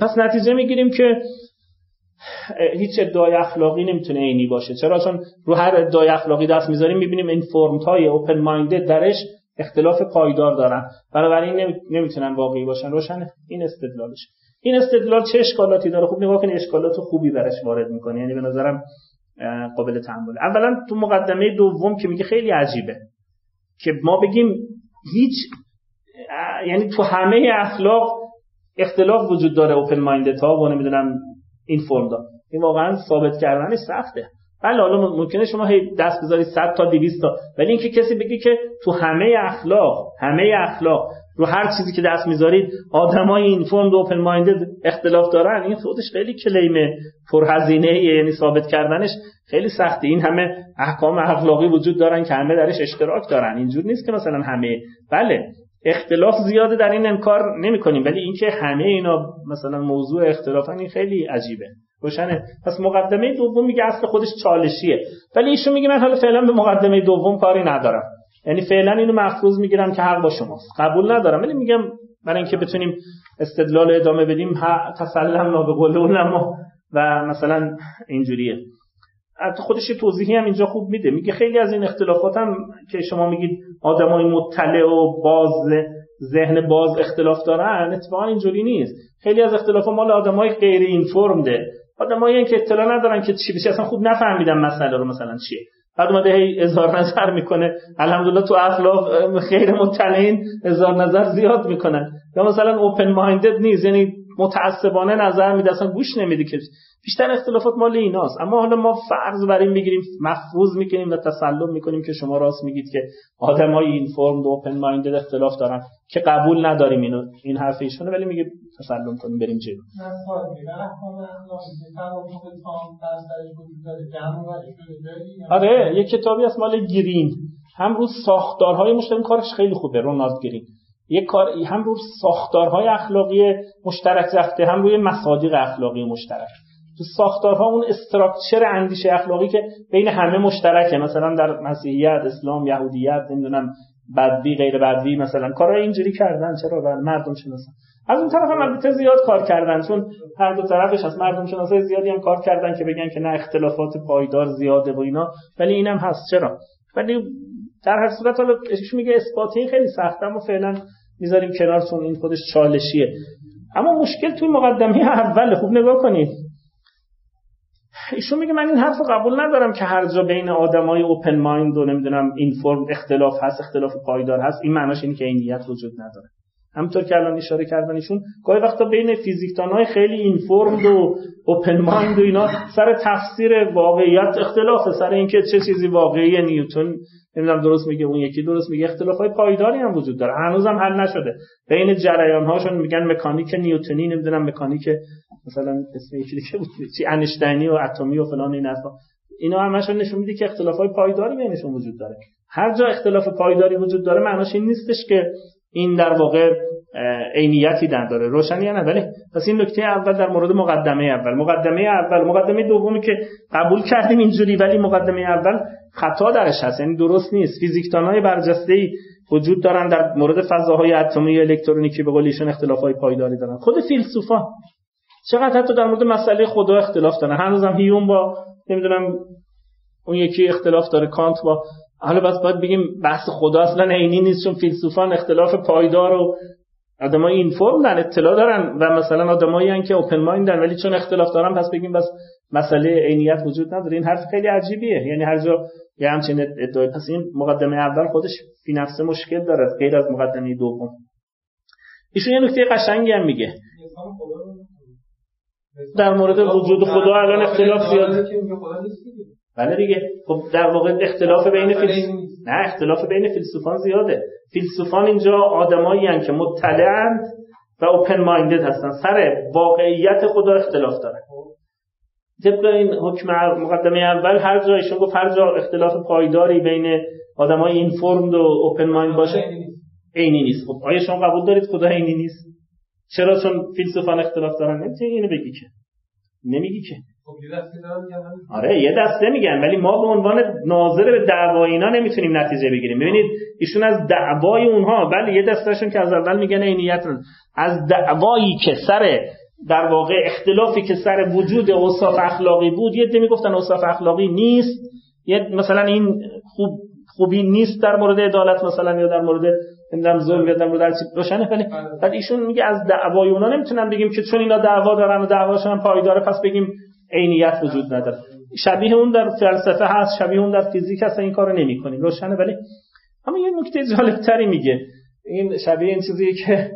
پس نتیجه می‌گیریم که هیچ ادعای اخلاقی نمی‌تونه عینی باشه. چرا؟ چون رو هر ادعای اخلاقی دست می‌ذاریم می‌بینیم این فرمت های اوپن مایندد درش اختلاف پایدار دارن. بنابراین نمی‌تونن واقعی باشن. روشنه. این استدلالش. این استدلال چه اشکالاتی داره؟ خوب نگاه کنید اشکالات خوبی برش وارد می‌کنه. یعنی به نظرم قابل تحمل. اولا تو مقدمه دوم که میگه خیلی عجیبه که ما بگیم هیچ یعنی تو همه اخلاق اختلاف وجود داره اوپن مایندد ها و نمی‌دونم این فرم داد این واقعا ثابت کردنش سخته. بله حالا ممکنه شما هی دست بذارید 100 تا 200 تا. ولی اینکه کسی بگه که تو همه اخلاق همه اخلاق رو هر چیزی که دست می‌ذارید آدمای این فرم اوپن مایندد اختلاف دارن. این خودش خیلی کلیم پرهزینه یعنی ثابت کردنش خیلی سخته. این همه احکام اخلاقی وجود دارن که همه درش اشتراک دارن. اینجور نیست که مثلا همه. بله اختلاف زیاده در این انکار نمی کنیم ولی اینکه همه اینا مثلا موضوع اختلافن این خیلی عجیبه. روشنه. پس مقدمه دوم میگه اصل خودش چالشیه. ولی ایشون میگه من حالا فعلا به مقدمه دوم کاری ندارم. یعنی فعلا اینو محفوظ می‌گیرم که حق با شماست. قبول ندارم ولی میگم برای اینکه بتونیم استدلال ادامه بدیم تسلم به قول و مثلا اینجوریه. خودش توضیحی هم اینجا خوب میده. میگه خیلی از این اختلافات هم که شما میگید آدمای مطلع و باز ذهن باز اختلاف دارن اتفاقا اینجوری نیست. خیلی از اختلافات مال آدمای غیر اینفورمده. آدمایی که اطلاع ندارن که چی بشه اصلا خوب نفهمیدن مسئله رو مثلا چیه. بعد اومده هی اظهار نظر می‌کنه. الحمدلله تو اخلاق خیر مطلعین اظهار نظر زیاد می‌کنن. یا مثلا اوپن مایندد نیست یعنی متعصبانه نظر میده اصلا گوش نمیده که. بیشتر اختلافات مال ایناست. اما حالا ما فرض بر این می‌گیریم محفوظ می‌کنیم و تسلم می‌کنیم که شما راست میگید که آدمای این فرم اوپن مایندد اختلاف دارن که قبول نداریم اینو این حرف ایشونه ولی میگه تسلم کنیم بریم جلو. آره یه کتابی از مال گرین. هم رو ساختارهای مشترک کارش خیلی خوبه رونالد گرین. یک کار هم رو ساختارهای اخلاقی مشترک رفته هم روی مصادیق اخلاقی مشترک. تو ساختارها اون استراکچر اندیشه اخلاقی که بین همه مشترکه. مثلا در مسیحیت اسلام یهودیت نمی‌دونم بدوی غیر بدوی مثلا کارهای اینجوری کردن. چرا؟ و مردم شناسن از اون طرف هم البته زیاد کار کردن چون هر دو طرفش از مردم شناسای زیادی هم کار کردن که بگن که نه اختلافات پایدار زیاده و اینا. ولی اینم هست. چرا؟ ولی در هر صورت حالا میگه اثباتی خیلی سخته اما فعلا می‌ذاریم کنارتون این خودش چالشیه. اما مشکل توی مقدمه اول خوب نگاه کنید. ایشون میگه من این حرف قبول ندارم که هر جا بین آدمای اوپن مایند و نمی‌دونم این فرم اختلاف هست اختلاف پایدار هست. این معناش اینه که عینیت وجود نداره. همطور که الان اشاره کردن گاهی وقتا بین فیزیکدان های خیلی اینفورمد و اوپن مایند و اینا سر تفسیر واقعیت اختلاف سر اینکه چه چیزی واقعی نیوتن نمی‌دونم درست میگه اون یکی درست میگه اختلاف های پایداری هم وجود داره. هنوزم حل نشده. بین جریان هاشون میگن مکانیک نیوتنی نمی‌دونم مکانیک مثلا اسم یکی دیگه بود چی انشتینی و اتمی و فلان این اصلا اینا همشون نشون میده که اختلاف های پایداری بینشون وجود داره. هر جا اختلاف پایداری وجود داره معناش این نیستش که این در واقع عینیتی داره روشنی نه؟ ولی پس این نکته اول در مورد مقدمه اول. مقدمه اول مقدمه دومی که قبول کردیم اینجوری ولی مقدمه اول خطا درش هست. یعنی درست نیست. فیزیکدانای برجسته ای وجود دارن در مورد فضاهای اتمی و الکترونیکی به قول ایشون اختلافای پایداری دارن. خود فیلسوفا. چقدر حتی در مورد مسئله خدا اختلاف دارن. هنوزم هیون با نمی‌دونم اون یکی اختلاف داره کانت با حالا بس باید بگیم بحث خدا اصلا عینی نیست چون فیلسوفان اختلاف پایدار و آدمای این فرم در اطلاع دارن و مثلا آدمایی که اوپن مایندن ولی چون اختلاف دارن پس بگیم بس مسئله عینیت وجود نداره. این حرف خیلی عجیبیه. یعنی هر جا یه همچین ادعای پس این مقدمه اول خودش فی نفسه مشکل داره غیر از مقدمه دوم. ایشون یه نکته قشنگی هم میگه. در مورد وجود خدا الان اختلاف زیاد بله دیگه. خب در واقع اختلاف بین فیلسوف نه اختلاف بین فیلسوفان زیاده. فیلسوفان اینجا آدمایی که مطلعند و اوپن مایندد هستن. سر واقعیت خدا اختلاف دارن. طبق این حکم مقدمه اول هر جا ایشون گفت هر جا اختلاف پایداری بین آدمای اینفورمد و اوپن مایند باشه عینی نیست. خب آیا شما قبول دارید خدا عینی نیست؟ چرا؟ چون فیلسوفان اختلاف دارن. نمی‌تونی اینو بگی که. نمیگی که. خب آره یه دسته میگن ولی ما به عنوان ناظر به دعوای اینا نمی‌تونیم نتیجه بگیریم. ببینید ایشون از دعوای اونها بله یه دستهشون که از اول میگن عینیت از دعوایی که سر در واقع اختلافی که سر وجود اوصاف اخلاقی بود یه دی می‌گفتن اوصاف اخلاقی نیست. یه مثلا این خوب خوبی نیست در مورد عدالت مثلا یا در مورد نمی‌دونم ظلم یا در مورد روشنه ولی بله. بعد ایشون میگه از دعوای اونا نمی‌تونن بگیم که چون اینا دعوا دارن و دعواشون پایداره پس بگیم عینیت وجود نداره. شبیه اون در فلسفه هست شبیه اون در فیزیک هست این کارو نمی‌کنیم. روشنه ولی اما یه نکته جالب تری میگه. این شبیه این چیزی که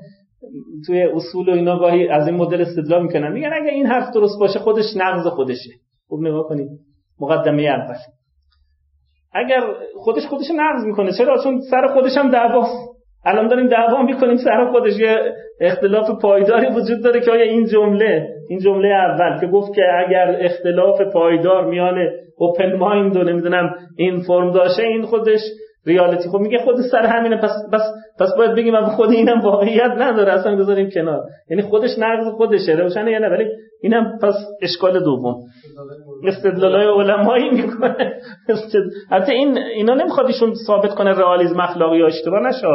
توی اصول و اینا گاهی از این مدل استدلال می‌کنن. میگن اگه این حرف درست باشه خودش نقض خودشه. خوب نگاه کنید. مقدمه اول. اگر خودش خودش نقض می‌کنه چرا؟ چون سر خودش هم دعواست. الان داریم دعوا می‌کنیم سر خودش. یه اختلاف پایداری وجود داره که آیا این جمله این جمله اول که گفت که اگر اختلاف پایدار میان اوپن مایند و نمی‌دونم این فرم داشته این خودش ریالیتی خب میگه خود سر همینه. پس پس پس باید بگیم اما خود اینم واقعیت نداره. اصلا بذاریم کنار. یعنی خودش نقض خودشه. روشنه یا نه ولی اینم پس اشکال دوم. استدلالای علمایی می‌کنه. حتی این اینا نمی‌خواد ایشون ثابت کنه رئالیسم اخلاقی یا اشتباه. نشه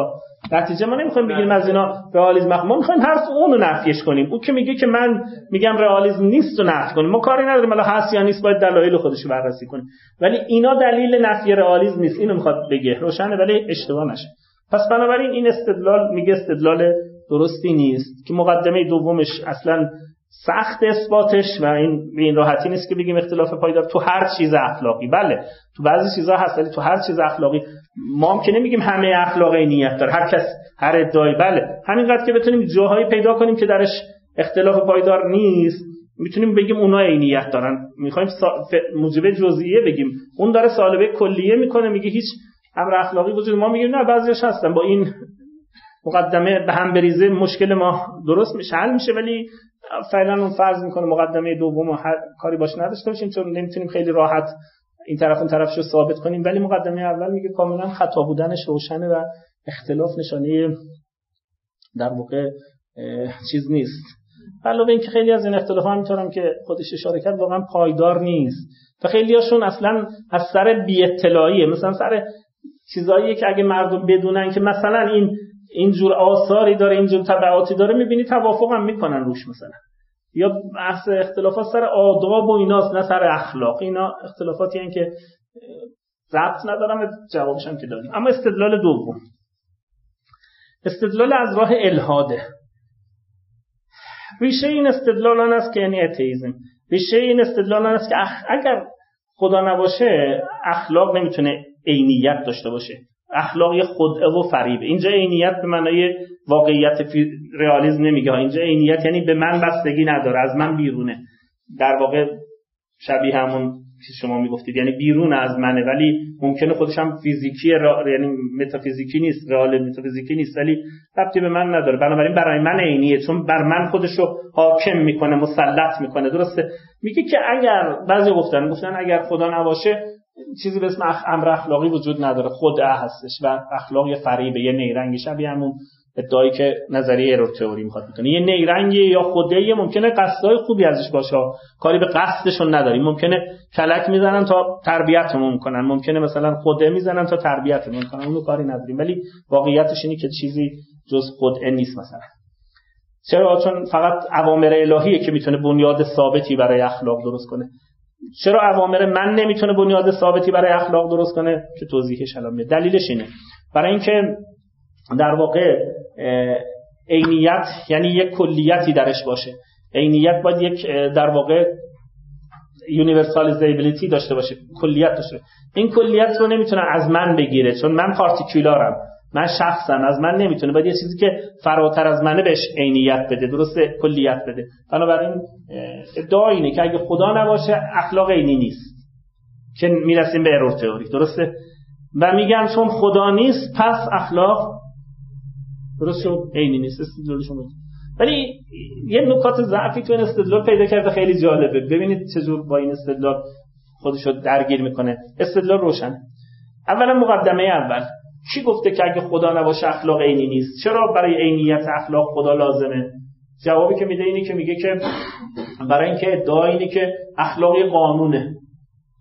نتیجه ما نمی‌خوایم بگیم از اینا رئالیسم. ما می‌خوایم حرف اون رو نفیش کنیم. او که میگه که من میگم رئالیسم نیست و نفی کنیم. ما کاری نداریم. حالا هست یا نیست باید دلایل خودش رو بررسی کنیم. ولی اینا دلیل نفی رئالیسم نیست. اینو می‌خواد بگه. روشنه ولی اشتباه نشه. پس بنابراین این استدلال میگه استدلال درستی نیست که مقدمه دومش اصلا سخت اثباتش و این به این راحتی نیست که بگیم اختلاف پایدار تو هر چیز اخلاقی. بله تو بعضی چیزها هست ولی تو هر چیز اخلاقی ما که نمیگیم همه اخلاق نیت داره. هر کس هر ادعای بله. همینقدر که بتونیم جاهایی پیدا کنیم که درش اختلاف پایدار نیست می‌تونیم بگیم اونا عینیت دارن. می‌خوایم موجب جزئیه بگیم. اون داره سالبه کلیه می‌کنه میگه هیچ امر اخلاقی وجود ما میگیم نه بعضیش هستن. با این مقدمه به هم بریزه مشکل ما درست میشه حل میشه ولی فعلا اون فرض می‌کنه مقدمه دوم کاری باش نداشته باشیم چون نمی‌تونیم خیلی راحت این طرف اون طرفش رو ثابت کنیم. ولی مقدمه اول میگه کاملا خطا بودنش روشنه و اختلاف نشانه در واقع چیز نیست. علاوه اینکه خیلی از این اختلاف هم می‌تونم که خودش اشاره کرد واقعا پایدار نیست. و خیلی هاشون اصلا از سر بی اطلاعیه مثلا سر چیزایی که اگه مردم بدونن که مثلا این اینجور آثاری داره اینجور تبعاتی داره می‌بینی توافق هم می‌کنن روش مثلا. یا بحث اختلافات سر آداب و ایناست نه سر اخلاق. اینا اختلافاتی هن که ضبط ندارم جوابش هم که دادیم. اما استدلال دوم. استدلال از راه الهاده. ریشه این استدلال آن است که یعنی اتیزم ریشه این استدلال آن است که اگر خدا نباشه اخلاق نمی‌تونه عینیت داشته باشه. اخلاقی خدعه و فریبه. اینجا عینیت به معنای واقعیت رئالیسم نمیگه اینجا عینیت یعنی به من بستگی نداره از من بیرونه. در واقع شبیه همون که شما می‌گفتید. یعنی بیرون از منه ولی ممکنه خودش هم فیزیکی را... یعنی متافیزیکی نیست رئال متافیزیکی نیست ولی ربطی به من نداره. بنابراین برای من عینیه چون بر من خودش رو حاکم می‌کنه مسلط می‌کنه. درسته؟ میگه که اگر بعضی گفتن گفتن اگر خدا نباشه چیزی به اسم امر اخلاقی وجود نداره. خود هستش و اخلاق یه فریبه یه نیرنگ شبیه همون ادعایی که نظریه ایرور تئوری می‌خواد بکنه. یه نیرنگی یا خوده ممکنه قصدای خوبی ازش باشه. کاری به قصدشون نداریم. ممکنه کلک می‌زنن تا تربیتمون می‌کنن ممکنه مثلا خوده می‌زنن تا تربیتمون می‌کنن اونو کاری نداریم. ولی واقعیتش اینه که چیزی جز خدا نیست مثلا. چرا؟ چون فقط اوامر الهیه که می‌تونه بنیاد ثابتی برای اخلاق درست کنه. چرا اوامر من نمی‌تونه بنیاد ثابتی برای اخلاق درست کنه؟ که توضیحش الان دلیلش اینه. برای اینکه در واقع عینیت یعنی یک کلیتی درش باشه. عینیت باید یک در واقع universalizability داشته باشه. کلیت داشته این کلیت رو نمی‌تونه از من بگیره چون من پارتیکولارم من شخصم از من نمی‌تونه باید یه چیزی که فراتر از منه بهش عینیت بده درسته؟ کلیت بده. بنابراین ادعا اینه که اگه خدا نباشه اخلاق عینی نیست که می‌رسیم به ارور تئوری درسته؟ و میگن چون خدا نیست پس اخلاق درست شد عینی نیست. استدلالشون ولی یه نکات ضعفی تو این استدلال پیدا کرده خیلی جالبه. ببینید چجور با این استدلال خودشو درگیر می‌کنه. استدلال روشن اولا مقدمه اول. کی گفته که اگه خدا نباشه اخلاق عینی نیست؟ چرا برای عینیت اخلاق خدا لازمه؟ جوابی که میده اینی که میگه که برای اینکه ادعا اینه که اخلاقی قانونه.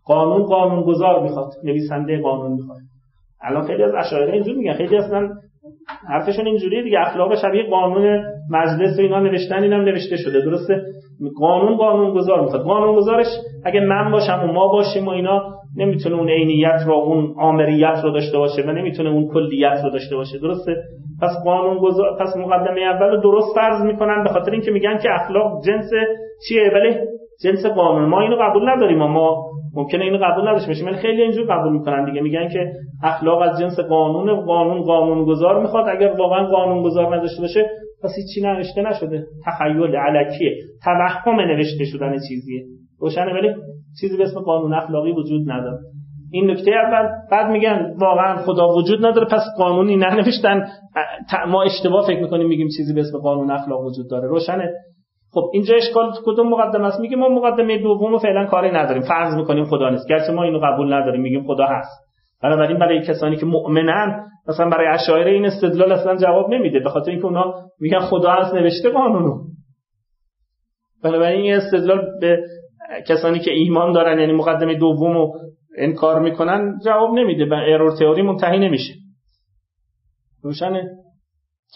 قانون قانون گذار می‌خواد نویسنده قانون می‌خواد. الان خیلی از اشاعره اینجور میگن. خیلی اصلا حرفشون اینجوریه دیگه. اخلاق شبیه قانون مجلس و اینا نوشتن اینم نوشته شده. درسته؟ قانون قانون گذار می‌خواد. قانون گذارش اگه من باشم و ما باشیم و اینا نمی‌تونه اون عینیت رو اون آمریت رو داشته باشه و نمی‌تونه اون کلیت رو داشته باشه. درسته؟ پس قانون گذار پس مقدمه اول رو درست فرض می‌کنن به خاطر اینکه میگن که اخلاق جنس چیه؟ ولی جنس قانون. ما اینو قبول نداریم. ما ممکنه اینو قبول نداشته باشیم ولی خیلی اینجور قبول می‌کنن دیگه. میگن که اخلاق از جنس قانون قانون قانون گذار می‌خواد. اگر واقعا قانون گذار نداشته باشه پس چی نوشته نشده. تخیل علکیه توهم نوشته شدن چیزیه. روشنه ولی چیزی به اسم قانون اخلاقی وجود نداره. این نکته اول بعد میگن واقعا خدا وجود نداره پس قانونی ننوشتن. ما اشتباه فکر می‌کنیم میگیم چیزی به اسم قانون اخلاق وجود داره. روشنه. خب اینجا اشکال کدوم مقدمه است؟ میگه ما مقدمه دوم فعلا کاری نداریم. فرض می‌کنیم خدا نیست. گرچه ما اینو قبول نداریم میگیم خدا هست. بنابراین برای کسانی که مؤمنن مثلا برای اشاعره این استدلال اصلا جواب نمیده به خاطر اینکه اونا میگن خدا هست نوشته قانونو. بنابراین این استدلال به کسانی که ایمان دارن یعنی مقدمه دوم رو انکار می‌کنن جواب نمیده به ارور تئوری منتهی نمیشه. روشنه؟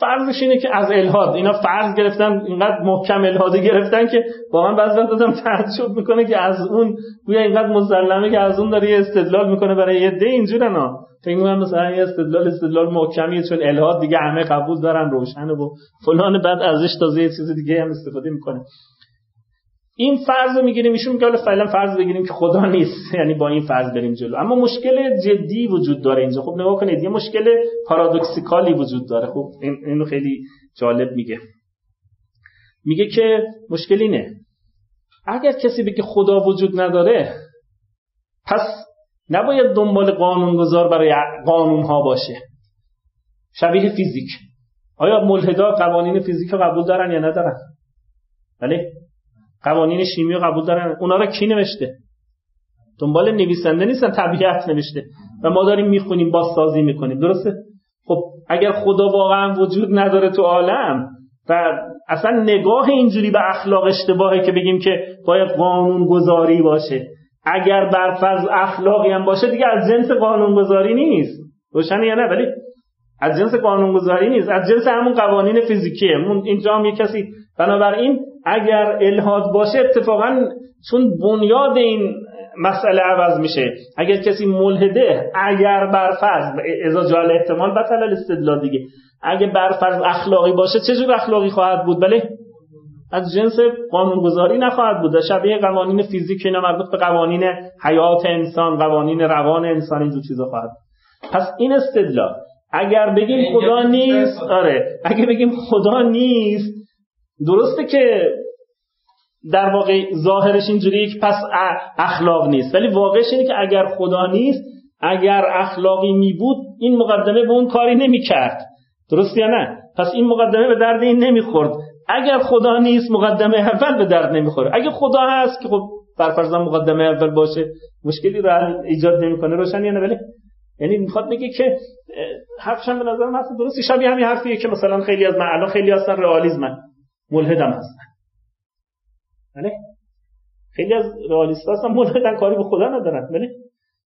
فرضش اینه که از الهاد. اینا فرض گرفتن اینقدر محکم الهاده گرفتن که واقعا بعضی وقت دادم تعجب می‌کنه که از اون گویا اینقدر مسلمه که از اون داره یه استدلال می‌کنه برای یه ده اینجورن ها فکر مثلا یه استدلال استدلال محکمیه چون الهاد دیگه همه قبول دارن روشنه و فلان. بعد ازش تازه یه چیز دیگه هم استفاده می‌کنه. این فرض رو می‌گیریم ایشون میگه فعلا فرض بگیریم که خدا نیست. یعنی با این فرض بریم جلو. اما مشکل جدی وجود داره اینجا. خب نگاه کنید یه مشکل پارادوکسیکالی وجود داره. خب این اینو خیلی جالب میگه. میگه که مشکل اینه. اگر کسی بگه خدا وجود نداره پس نباید دنبال قانونگذار برای قانون ها باشه. شبیه فیزیک. آیا ملحدا قوانین فیزیک رو قبول دارن یا ندارن؟ بله. قوانین شیمی قبول دارن. اونا رو کی نوشته؟ دنبال نویسنده نیستن طبیعت نوشته. و ما داریم می‌خونیم بازسازی می‌کنیم. درسته؟ خب اگر خدا واقعا وجود نداره تو عالم و اصلا نگاه اینجوری به اخلاق اشتباهه که بگیم که باید قانون گذاری باشه. اگر برفرض اخلاقی هم باشه دیگه از جنس قانون گذاری نیست. روشنه یا نه؟ ولی از جنس قانون گذاری نیست از جنس همون قوانین فیزیکیه اینجا هم یه کسی بنابراین اگر الهاد باشه اتفاقا چون بنیاد این مسئله عوض میشه. اگر کسی ملحده اگر برفرض ازا جال احتمال بطل استدلال دیگه. اگر برفرض اخلاقی باشه چه جور اخلاقی خواهد بود؟ بله؟ از جنس قانونگذاری نخواهد بود. شبیه قوانین فیزیک اینا مربوط به قوانین حیات انسان قوانین روان انسان اینجور چیزا خواهد پس این استدلال اگر بگیم خدا نیست آره. اگر بگیم خدا نیست درسته که در واقع ظاهرش اینجوریه که پس اخلاق نیست. ولی واقعش اینه که اگر خدا نیست اگر اخلاقی می بود این مقدمه به اون کاری نمی کرد درست یا نه؟ پس این مقدمه به درد این نمی‌خورد. اگر خدا نیست مقدمه اول به درد نمی‌خوره. اگه خدا هست که خب برفرض مقدمه اول باشه مشکلی رو ایجاد نمی‌کنه. روشن یا نه؟ ولی یعنی می‌خواد بگه که حرفش به نظر من درستی شبیه همین حرفیه که مثلا خیلی از معنا خیلی هستن رئالیسمن ملحدم هستن. بله؟ خیلی از رئالیست هستن ملحدن کاری به خدا ندارن. بله؟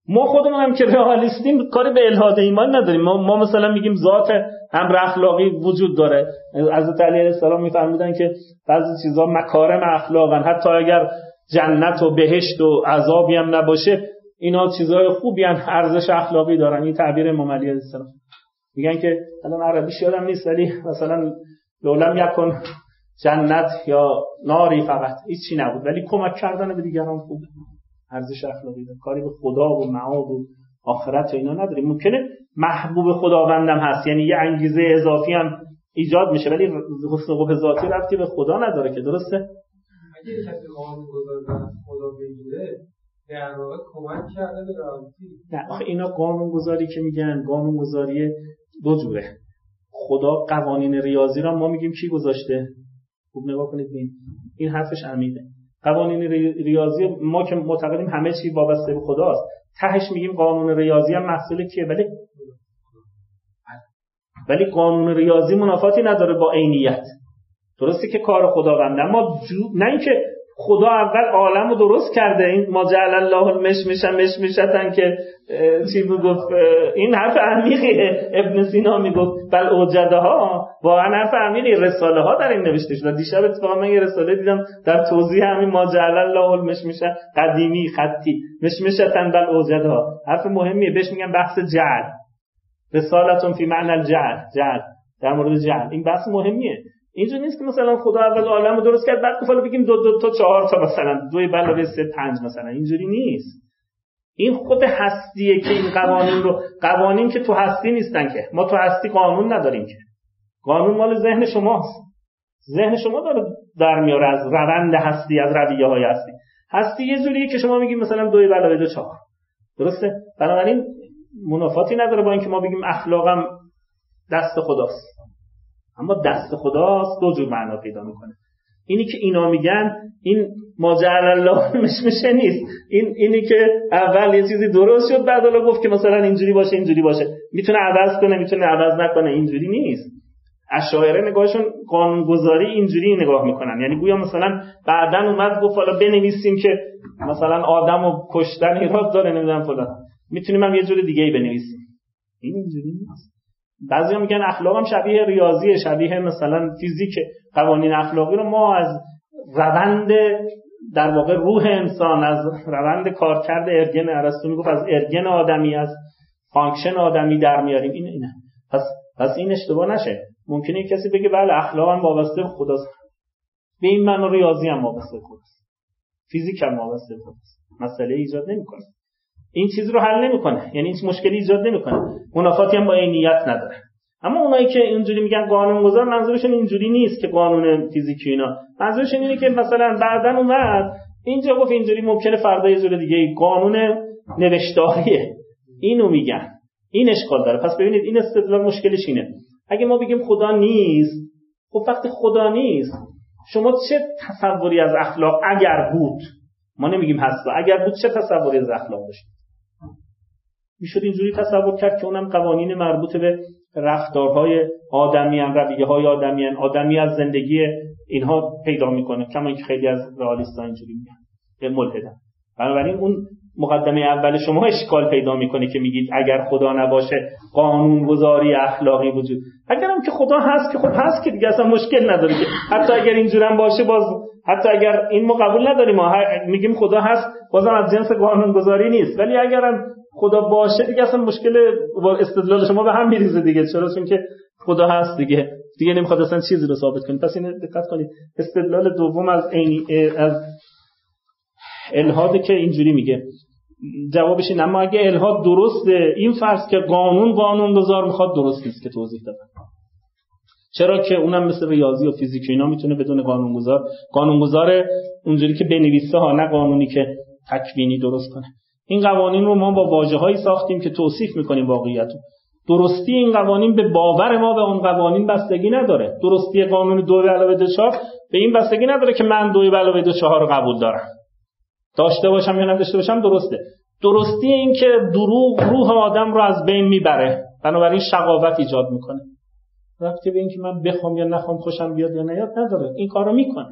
ما خودمون هم که رئالیستیم کاری به الهاد ایمان نداریم. ما, ما مثلا میگیم ذات امر اخلاقی وجود داره. از علی علیه السلام میفرمودن که بعضی چیزا مکارم اخلاقن. حتی اگر جنت و بهشت و عذابی هم نباشه اینا چیزهای خوبی هم ارزش اخلاقی دارن. این تعبیر امام علی السلام. میگن که الان عربیش یادم نیست ولی مثلا لولم یکن جنت یا ناری فقط. هیچی نبود. ولی کمک کردن به دیگران خوبه ارزش اخلاقی داره. کاری به خدا و معاد و آخرت و اینا نداریم ممکنه محبوب خداوندم هست. یعنی یه انگیزه اضافی هم ایجاد میشه ولی حسن قبه ذاتی رفتی به خدا نداره که. درسته؟ اگه کسی در واقع کمک کرده به نه آخه اینا قانون گذاری که میگن قانون گذاری دو جوره. خدا قوانین ریاضی را ما میگیم کی گذاشته؟ خوب نگاه کنید ببین. این حرفش عمیقه. قوانین ریاضی ما که معتقدیم همه چی وابسته به خداست. تهش میگیم قانون ریاضی هم محصول کیه؟ ولی ولی قانون ریاضی منافاتی نداره با عینیت. درسته که کار خداونده اما نه اینکه خدا اول عالم رو درست کرده. این ما جعل الله المشمشن مشمشتن که چی گفت این حرف عمیقیه. ابن سینا می‌گفت بل اوجده ها واقعا حرف عمیقی. رساله ها در این نوشته شده. دیشب اتفاقا من یه رساله دیدم در توضیح همین ما جعل الله المشمشن قدیمی خطی. مشمشتن بل اوجده ها حرف مهمیه. بهش میگن بحث جعل. رسالتون فی معنی الجعل. جعل. در مورد جعل. این بحث مهمیه. اینجوری نیست که مثلا خدا اول عالم رو درست کرد بعد گفت بگیم دو دو تا چهار تا مثلا دو علاوه سه پنج مثلا. اینجوری نیست. این خود هستیه که این قوانین رو قوانین که تو هستی نیستن که. ما تو هستی قانون نداریم که. قانون مال ذهن شماست. ذهن شما داره در میاره از روند هستی از رویه های هستی. هستی یه جوریه که شما میگیم مثلا دو علاوه دو چهار. درسته؟ بنابراین منافاتی نداره با اینکه ما بگیم اخلاقم دست خداست. اما دست خداست دو جور معنا پیدا می‌کنه. اینی که اینا میگن این ماجر الله مشمشه نیست. این اینی که اول یه چیزی درست شد بعد حالا گفت که مثلا اینجوری باشه اینجوری باشه. می‌تونه عوض کنه می‌تونه عوض نکنه اینجوری نیست. اشاعره نگاهشون قانونگذاری اینجوری نگاه می‌کنن. یعنی گویا مثلا بعدا اومد گفت حالا بنویسیم که مثلا آدم و کشتن ایراد داره نمی‌دونم فلان. می‌تونیم هم یه جور دیگه ای بنویسیم. این اینجوری نیست. بعضی میگن اخلاق هم شبیه ریاضی شبیه مثلا فیزیک قوانین اخلاقی رو. ما از روند در واقع روح انسان از روند کارکرد ergon ارسطو می‌گفت از ergon آدمی از function آدمی در میاریم. این اینه پس پس این اشتباه نشه. ممکنه کسی بگه بله اخلاق هم وابسته به خداست. به این معنی ریاضی هم وابسته خداست. فیزیک هم وابسته خداست. مسئله ایجاد نمی‌کنه. این چیز رو حل نمی‌کنه. یعنی این مشکلی ایجاد نمی‌کنه. منافاتی هم با عینیت نداره. اما اونایی که اینجوری میگن قانون گذار منظورشون اینجوری نیست که قانون فیزیکی اینا. منظورشون اینه که مثلا بعدا اومد اینجا گفت اینجوری ممکنه فردا یه جور دیگه قانون نوشتاریه. اینو میگن. این اشکال داره. پس ببینید این استدلال مشکلش اینه. اگه ما بگیم خدا نیست خب وقتی خدا نیست شما چه تصوری از اخلاق اگر بود؟ ما نمیگیم هست. اگر بود چه تصوری از اخلاق داشت می‌شد اینجوری تصور کرد که اونم قوانین مربوط به رفتارهای آدمیان رویه های آدمیان آدمی از زندگی اینها پیدا می‌کنه کما اینکه خیلی از رئالیست‌ها اینجوری میگن به ملحدن. بنابراین اون مقدمه اول شما اشکال پیدا می‌کنه که میگید اگر خدا نباشه قانون گذاری اخلاقی وجود. اگرم که خدا هست که خب هست که دیگه اصلا مشکل نداره که. حتی اگر اینجورم باشه باز حتی اگر این ما قبول نداریم ما میگیم خدا هست بازم از جنس قانون گذاری نیست. ولی اگرم خدا باشه دیگه اصلا مشکل استدلال شما به هم میریزه دیگه. چرا؟ چون که خدا هست دیگه. دیگه نمی‌خواد اصلا چیزی رو ثابت کنید پس این دقت کنید. استدلال دوم از از الهاده که اینجوری میگه. جوابش این اما اگه الهاد درسته این فرض که قانون قانون گذار می‌خواد درست نیست که توضیح دادم چرا که اونم مثل ریاضی و فیزیک اینا می‌تونه بدون قانونگذار. قانونگذار اونجوری که بنویسه ها نه قانونی که تکوینی درست کنه. این قوانین رو ما با واجه هایی ساختیم که توصیف می‌کنیم واقعیت رو. درستی این قوانین به باور ما به اون قوانین بستگی نداره. درستی قانون دو علاوه دو چهار به این بستگی نداره که من دو علاوه دو چهار رو قبول دارم. داشته باشم یا نداشته باشم درسته. درستی این که دروغ روح آدم رو از بین می‌بره. بنابراین شقاوت ایجاد می‌کنه. وقتی به اینکه من بخوام یا نخوام خوشم بیاد یا نیاد نداره. این کارو می‌کنه.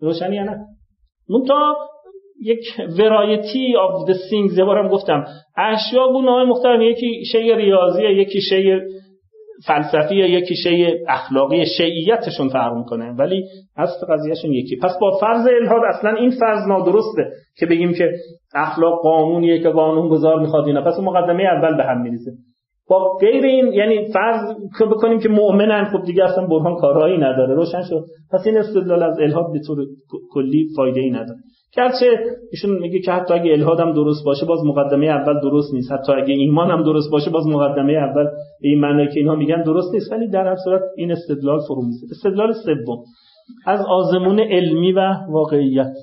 روشنی یا نه؟ تا یک ورایتی آف things. یه بارم گفتم. اشیا گونه مختلف. یکی شی ریاضیه یکی شی فلسفی یکی شی اخلاقی. شیعیتشون فرق می‌کنه. ولی اصل قضیهشون یکی. پس با فرض الهاد اصلا این فرض نادرسته که بگیم که اخلاق قانونیه که قانون گذار می‌خواد اینا. پس مقدمه اول به هم میریزه. با غیر این یعنی فرض بکنیم که مؤمنن خب دیگه اصلا برهان کارهایی نداره. روشن شد. پس این استدلال از الهاد به طور کلی فایده ای نداره. گرچه ایشون میگه که حتی اگه الهادم درست باشه باز مقدمه اول درست نیست. حتی اگه ایمان هم درست باشه باز مقدمه اول به این معنی که اینها میگن درست نیست. ولی در هر صورت این استدلال فرو میزه استدلال سوم. از آزمون علمی و واقعیت.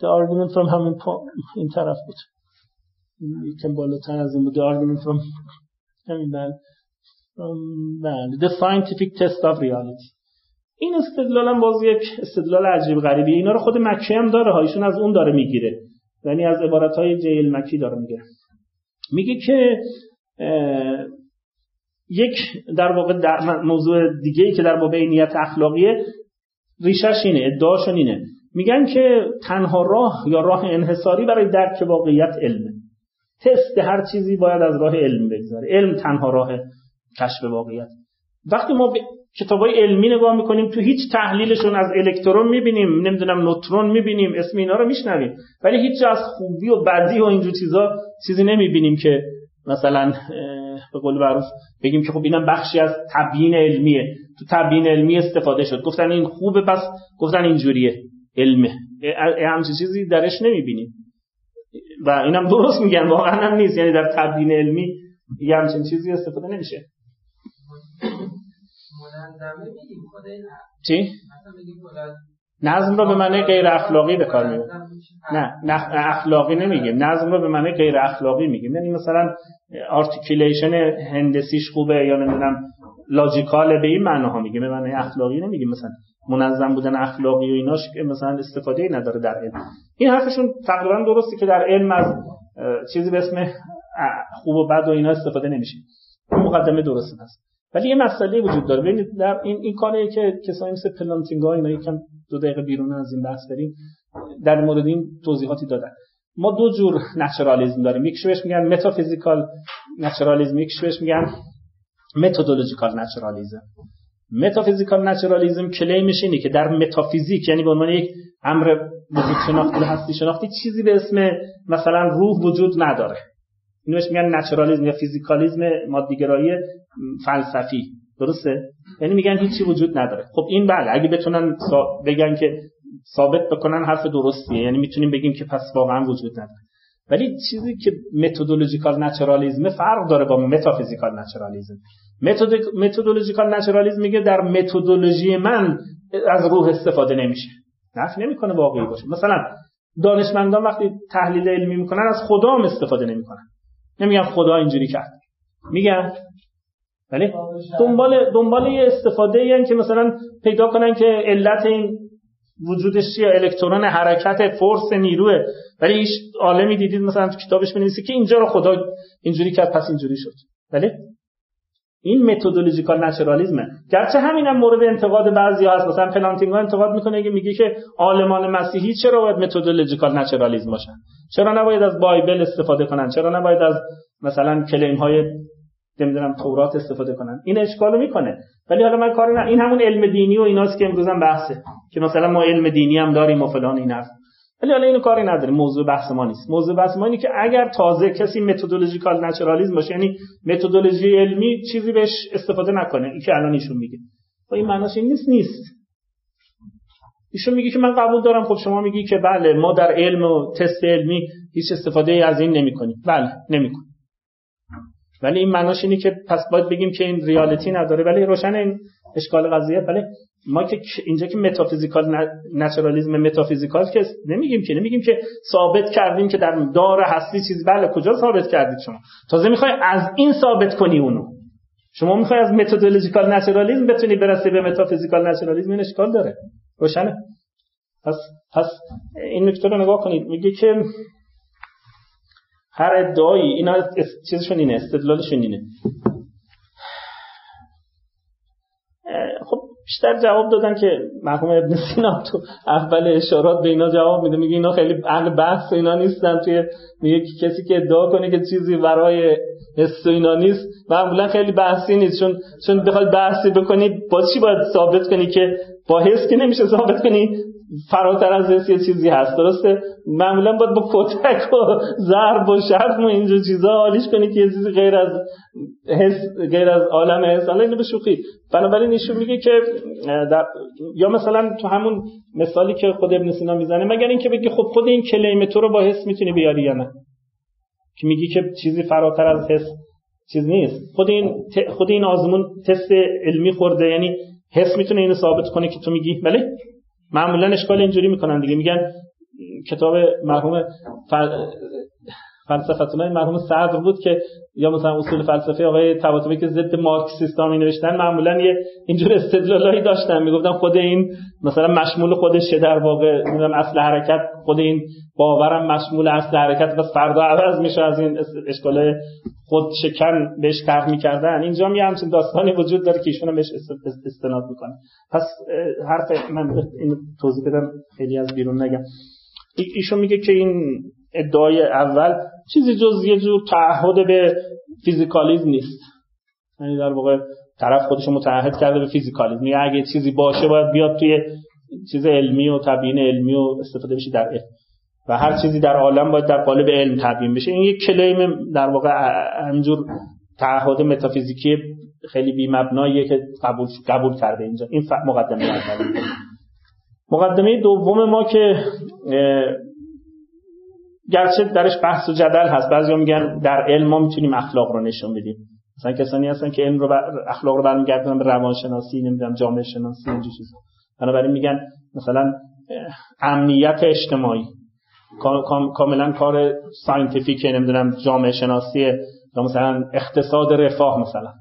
The argument from همین این طرف بود. یکم بالاتر از این بود. The argument from همین بله. The scientific test of reality. این استدلال هم باز یک استدلال عجیب غریبی اینا رو خود مکی هم داره هایشون از اون داره می‌گیره. یعنی از عبارت های جیل مکی داره می‌گیره میگه که یک در واقع در موضوع دیگه ای که در باب نیت اخلاقیه ریشش اینه ادعاشون اینه. میگن که تنها راه یا راه انحصاری برای درک واقعیت علمه تست هر چیزی باید از راه علم بگذاره علم تنها راه کشف واقعیت. وقتی ما به کتابای علمی نگاه می‌کنیم تو هیچ تحلیلشون از الکترون می‌بینیم نمی‌دونم نوترون می‌بینیم اسم اینا رو میشنویم. ولی هیچ از خوبی و بدی و اینجور چیزا چیزی نمی‌بینیم که مثلا به قول معروف بگیم که خب اینم بخشی از تبیین علمیه. تو تبیین علمی استفاده شد. گفتن این خوبه پس گفتن اینجوریه. علمه همچین چیزی درش نمی‌بینیم. و اینم درست میگن واقعا هم نیست. یعنی در تبیین علمی یه همچین چیزی استفاده نمیشه. چی؟ نظم رو به معنی غیر اخلاقی به کار می‌بریم نه نه اخلاقی نمیگیم. نظم رو به معنی غیر اخلاقی میگیم. یعنی مثلا articulation هندسیش خوبه یا نمی‌دونم logical به این معناها میگیم. به معنی اخلاقی نمیگیم. مثلا منظم بودن اخلاقی و ایناش که مثلا استفاده ای نداره در علم. این حرفشون تقریبا درسته که در علم از چیزی به اسم خوب و بد و اینا استفاده نمیشه. مقدمه درسته هست. ولی یه مسئله وجود داره. ببینید در این این کاری که کسایی مثل پلانتینگا اینا یکم دو دقیقه بیرون از این بحث داریم در مورد این توضیحاتی دادن. ما دو جور naturalism داریم. یکیش بهش میگن metaphysical naturalism یکیش بهش میگن methodological naturalism. metaphysical naturalism claim ش اینه که در متافیزیک یعنی به عنوان یک امر وجود شناختی هستی شناختی چیزی به اسم مثلا روح وجود نداره. اینوش میگن naturalism یا physicalism مادیگرایی فلسفی. درسته؟ یعنی میگن هیچی وجود نداره. خب این بله اگه بتونن بگن که ثابت بکنن حرف درستیه. یعنی می‌تونیم بگیم که پس واقعا وجود نداره. ولی چیزی که methodological naturalism فرق داره با metaphysical naturalism. methodological naturalism میگه در متدولوژی من از روح استفاده نمیشه. نفی نمی‌کنه واقعی باشه. مثلا دانشمندان وقتی تحلیل علمی می‌کنن از خدا هم استفاده نمی‌کنن. نمیگن خدا اینجوری کرد. میگن. ولی دنبال دنبال یه استفاده یعنی که مثلا پیدا کنن که علت این وجودش چیه؟ الکترون حرکت فرس نیروه. ولی هیچ عالمی دیدید مثلا تو کتابش بنویسه که اینجا رو خدا اینجوری کرد پس اینجوری شد. ولی این متدولوژیکال نچرالیزمه. گرچه همینم مورد انتقاد بعضی ها هست. مثلا پلانتینگا انتقاد می‌کنه که میگه که عالمان مسیحی چرا باید methodological naturalism باشن چرا نباید از Bible استفاده کنن؟ چرا نباید از مثلا claim های نمی‌دونم تورات استفاده کنن؟ این اشکالو می‌کنه. ولی حالا من کار نه این همون علم دینی و ایناست که امروز هم بحثه. که مثلا ما علم دینی هم داریم و فلان این حرف. ولی حالا اینو کاری نداریم. موضوع بحث ما نیست. موضوع بحث ما اینه که اگر تازه کسی methodological naturalism باشه یعنی متدولوژی علمی چیزی بهش استفاده نکنه این که الان ایشون میگه. و این معناش این نیست نیست. ایشون میگه که من قبول دارم. خب شما میگی که بله ما در علم و تست علمی هیچ استفاده از این نمی‌کنیم. بله نمی‌کنیم. ولی این معناش اینه که پس باید بگیم که این reality نداره. ولی روشن این اشکال قضیه. ولی ما که اینجا که metaphysical naturalism metaphysical که نمیگیم که نمیگیم که ثابت کردیم که در دار هستی چیز بله کجا ثابت کردید شما؟ تازه می‌خوای از این ثابت کنی اونو. شما می‌خوای از متدولوژیکال نچرالیسم بتونی برسی به متافیزیکال نچرالیسم این اشکال داره. روشنه. پس پس این نکته رو نگاه کنید. میگه که هر ادعایی اینا چیزشون اینه استدلالشون اینه. بیشتر جواب دادن که مرحوم ابن سینا تو اول اشارات به اینا جواب میده. میگه اینا خیلی اهل بحث اینا نیستن. توی میگه کسی که ادعا کنه که چیزی برای حس اینا نیست معمولا خیلی بحثی نیست. چون چون بخوای بحثی بکنی با چی باید ثابت کنی که با حس که نمیشه ثابت کنی؟ فراتر از یه چیزی هست. درسته؟ معمولا باید با کتک و ضرب و شرم و اینجور چیزا حالیش کنی که یه چیزی غیر از حس غیر از عالم حس. حالا اینو به شوخی. بنابراین ایشون میگه که در یا مثلا تو همون مثالی که خود ابن سینا می‌زنه مگر اینکه بگی خب خود این کلیم تو رو با حس می‌تونی بیاری یا نه؟ که میگی که چیزی فراتر از حس چیز نیست. خود این خود این آزمون تست علمی خورده یعنی حس می‌تونه اینو ثابت کنه که تو میگی. بله؟ معمولا اشکال اینجوری می‌کنن دیگه. میگن کتاب مرحوم فلسفه الله مرحوم صدر بود که یا مثلا اصول فلسفه آقای طباطبایی که ضد مارکسیست می نوشتن معمولا یه اینجور استدلالایی داشتن. می‌گفتن خود این مثلا مشمول خودشه در واقع نمی‌دونم اصل حرکت خود این باورم مشمول اصل حرکت و فردا عوض میشه از این اشکال خود شکن بهش طرح می‌کردن. اینجا می همچین داستانی وجود داره که ایشون بهش استناد می‌کنه. پس حرف من این توضیح بدم خیلی از بیرون نگم. ایشون میگه که این ادعای اول چیزی جز یه جور تعهد به physicalism نیست. یعنی در واقع طرف خودش متعهد کرده به physicalism. یعنی اگه چیزی باشه باید بیاد توی چیز علمی و تبیین علمی و استفاده بشه در علم. و هر چیزی در عالم باید در قالب علم تبیین بشه. این یک claim در واقع همجور تعهد متافیزیکی خیلی بی مبناییه که قبول قبول کرده اینجا. این مقدمه مقدمه. دوم ما که گرچه درش بحث و جدل هست بعضیا میگن در علم ما می‌تونیم اخلاق رو نشون بدیم. مثلا کسانی هستن که علم رو اخلاق رو برمیگردونن به روانشناسی نمی‌دونم جامعه شناسی اینجور چیزا. بنابراین میگن مثلا امنیت اجتماعی. کاملا کار scientific نمی‌دونم جامعه شناسی یا مثلا اقتصاد رفاه مثلا.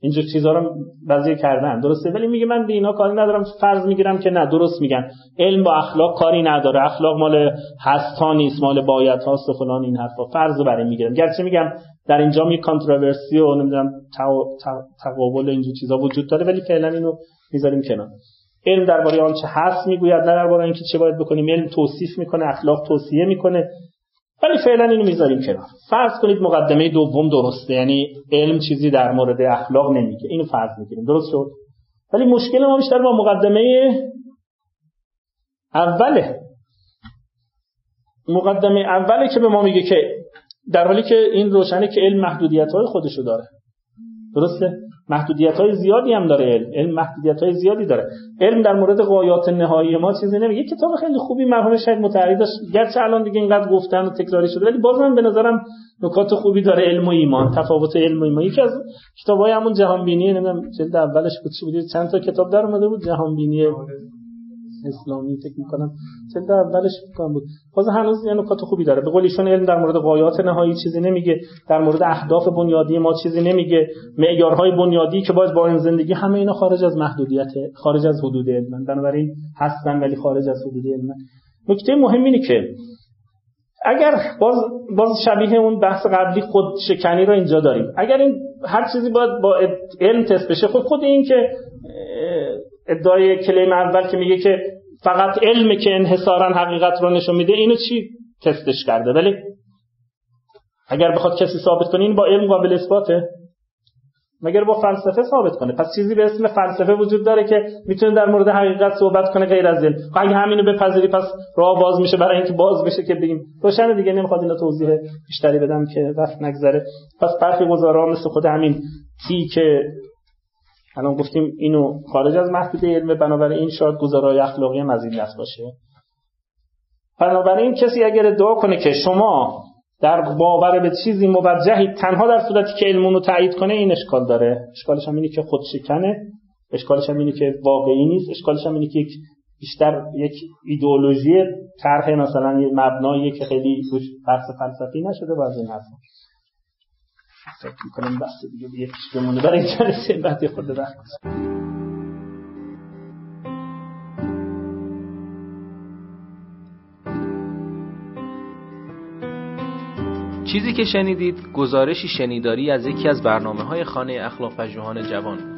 اینجور چیزها رو بعضی کردن. درسته ولی میگه من به اینا کاری ندارم. فرض می‌گیرم که نه درست میگن. علم با اخلاق کاری نداره. اخلاق مال هستا نیست مال باید هاست و فلان این حرفا. فرض رو برای می‌گیرم. گرچه میگم در اینجا می کانتروورسی و نمی‌دونم تقابل اینجور چیزا وجود داره ولی فعلا اینو می‌ذاریم کنار. علم درباره آنچه هست می‌گوید نه درباره اینکه چه باید بکنیم. علم توصیف می‌کنه اخلاق توصیه می‌کنه. ولی فعلا اینو می‌ذاریم کنار. فرض کنید مقدمه دوم درسته یعنی علم چیزی در مورد اخلاق نمیگه. اینو فرض می‌گیریم درست شد؟ ولی مشکل ما بیشتر با مقدمه اوله. مقدمه اوله که به ما میگه که در حالی که این روشنه که علم محدودیت های خودشو داره. درسته؟ محدودیت های زیادی هم داره علم. علم محدودیت های زیادی داره. علم در مورد قایات نهایی ما چیزی نمیگه. کتاب خیلی خوبی مرحوم شاید متحری داشت. گرچه الان دیگه اینقدر گفتن و تکراری شده ولی باز من به نظرم نکات خوبی داره علم و ایمان تفاوت علم و ایمان. یکی از کتابای همون جهان بینی نمی‌دونم جلد اولش بود چی بود چند تا کتاب در اومده بود جهان بینی اسلامی فکر می‌کنم. جلد اولش می‌کنم بود. باز هنوز یه نکات خوبی داره. به قول ایشون علم در مورد قایات نهایی چیزی نمیگه. در مورد اهداف بنیادی ما چیزی نمیگه. معیارهای بنیادی که باید با این زندگی همه اینا خارج از محدودیت خارج از حدود علم. بنابراین هستن ولی خارج از حدود علم. نکته مهم اینه که اگر باز باز شبیه اون بحث قبلی خود شکنی رو اینجا داریم. اگر این هر چیزی باید با علم تست بشه خود خود این که ادعای کلیم اول که میگه که فقط علم که انحصارا حقیقت رو نشون میده اینو چی تستش کرده؟ ولی اگر بخواد کسی ثابت کنه این با علم قابل اثباته. مگر با فلسفه ثابت کنه؟ پس چیزی به اسم فلسفه وجود داره که می‌تونه در مورد حقیقت صحبت کنه غیر از علم. خب اگه همینو بپذیری پس راه باز میشه برای اینکه باز بشه که بگیم. روشن دیگه نمی‌خواد اینو توضیح بیشتری بدم که وقت نگذره. پس برخی گزارا مثل خود همین تی که الان گفتیم اینو خارج از محدوده علم بنابراین این شاید گزارای اخلاقی مزیدت باشه. بنابراین کسی اگر ادعا کنه که شما در باور به چیزی موجهی تنها در صورتی که علمون رو تایید کنه این اشکال داره. اشکالش هم اینه که خودشکنه اشکالش هم اینه که واقعی نیست. اشکالش هم اینه که یک بیشتر یک ایدئولوژی طرح مثلا مبنایی که خیلی روش بحث فلسفی نشده و از این حرفا. فکر می‌کنم بحث دیگه یکیش بمونه. برای جلسه بعد خود وقت چیزی که شنیدید گزارشی شنیداری از یکی از برنامه های خانه اخلاق پژوهان جوان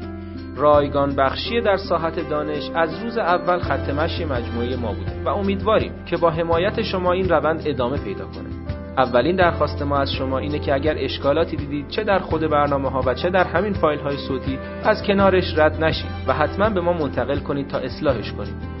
رایگان بخشی در ساحت دانش از روز اول خط مشی مجموعه ما بوده و امیدواریم که با حمایت شما این روند ادامه پیدا کنه. اولین درخواست ما از شما اینه که اگر اشکالاتی دیدید چه در خود برنامه ها و چه در همین فایل های صوتی از کنارش رد نشید و حتما به ما منتقل کنید تا اصلاحش کنیم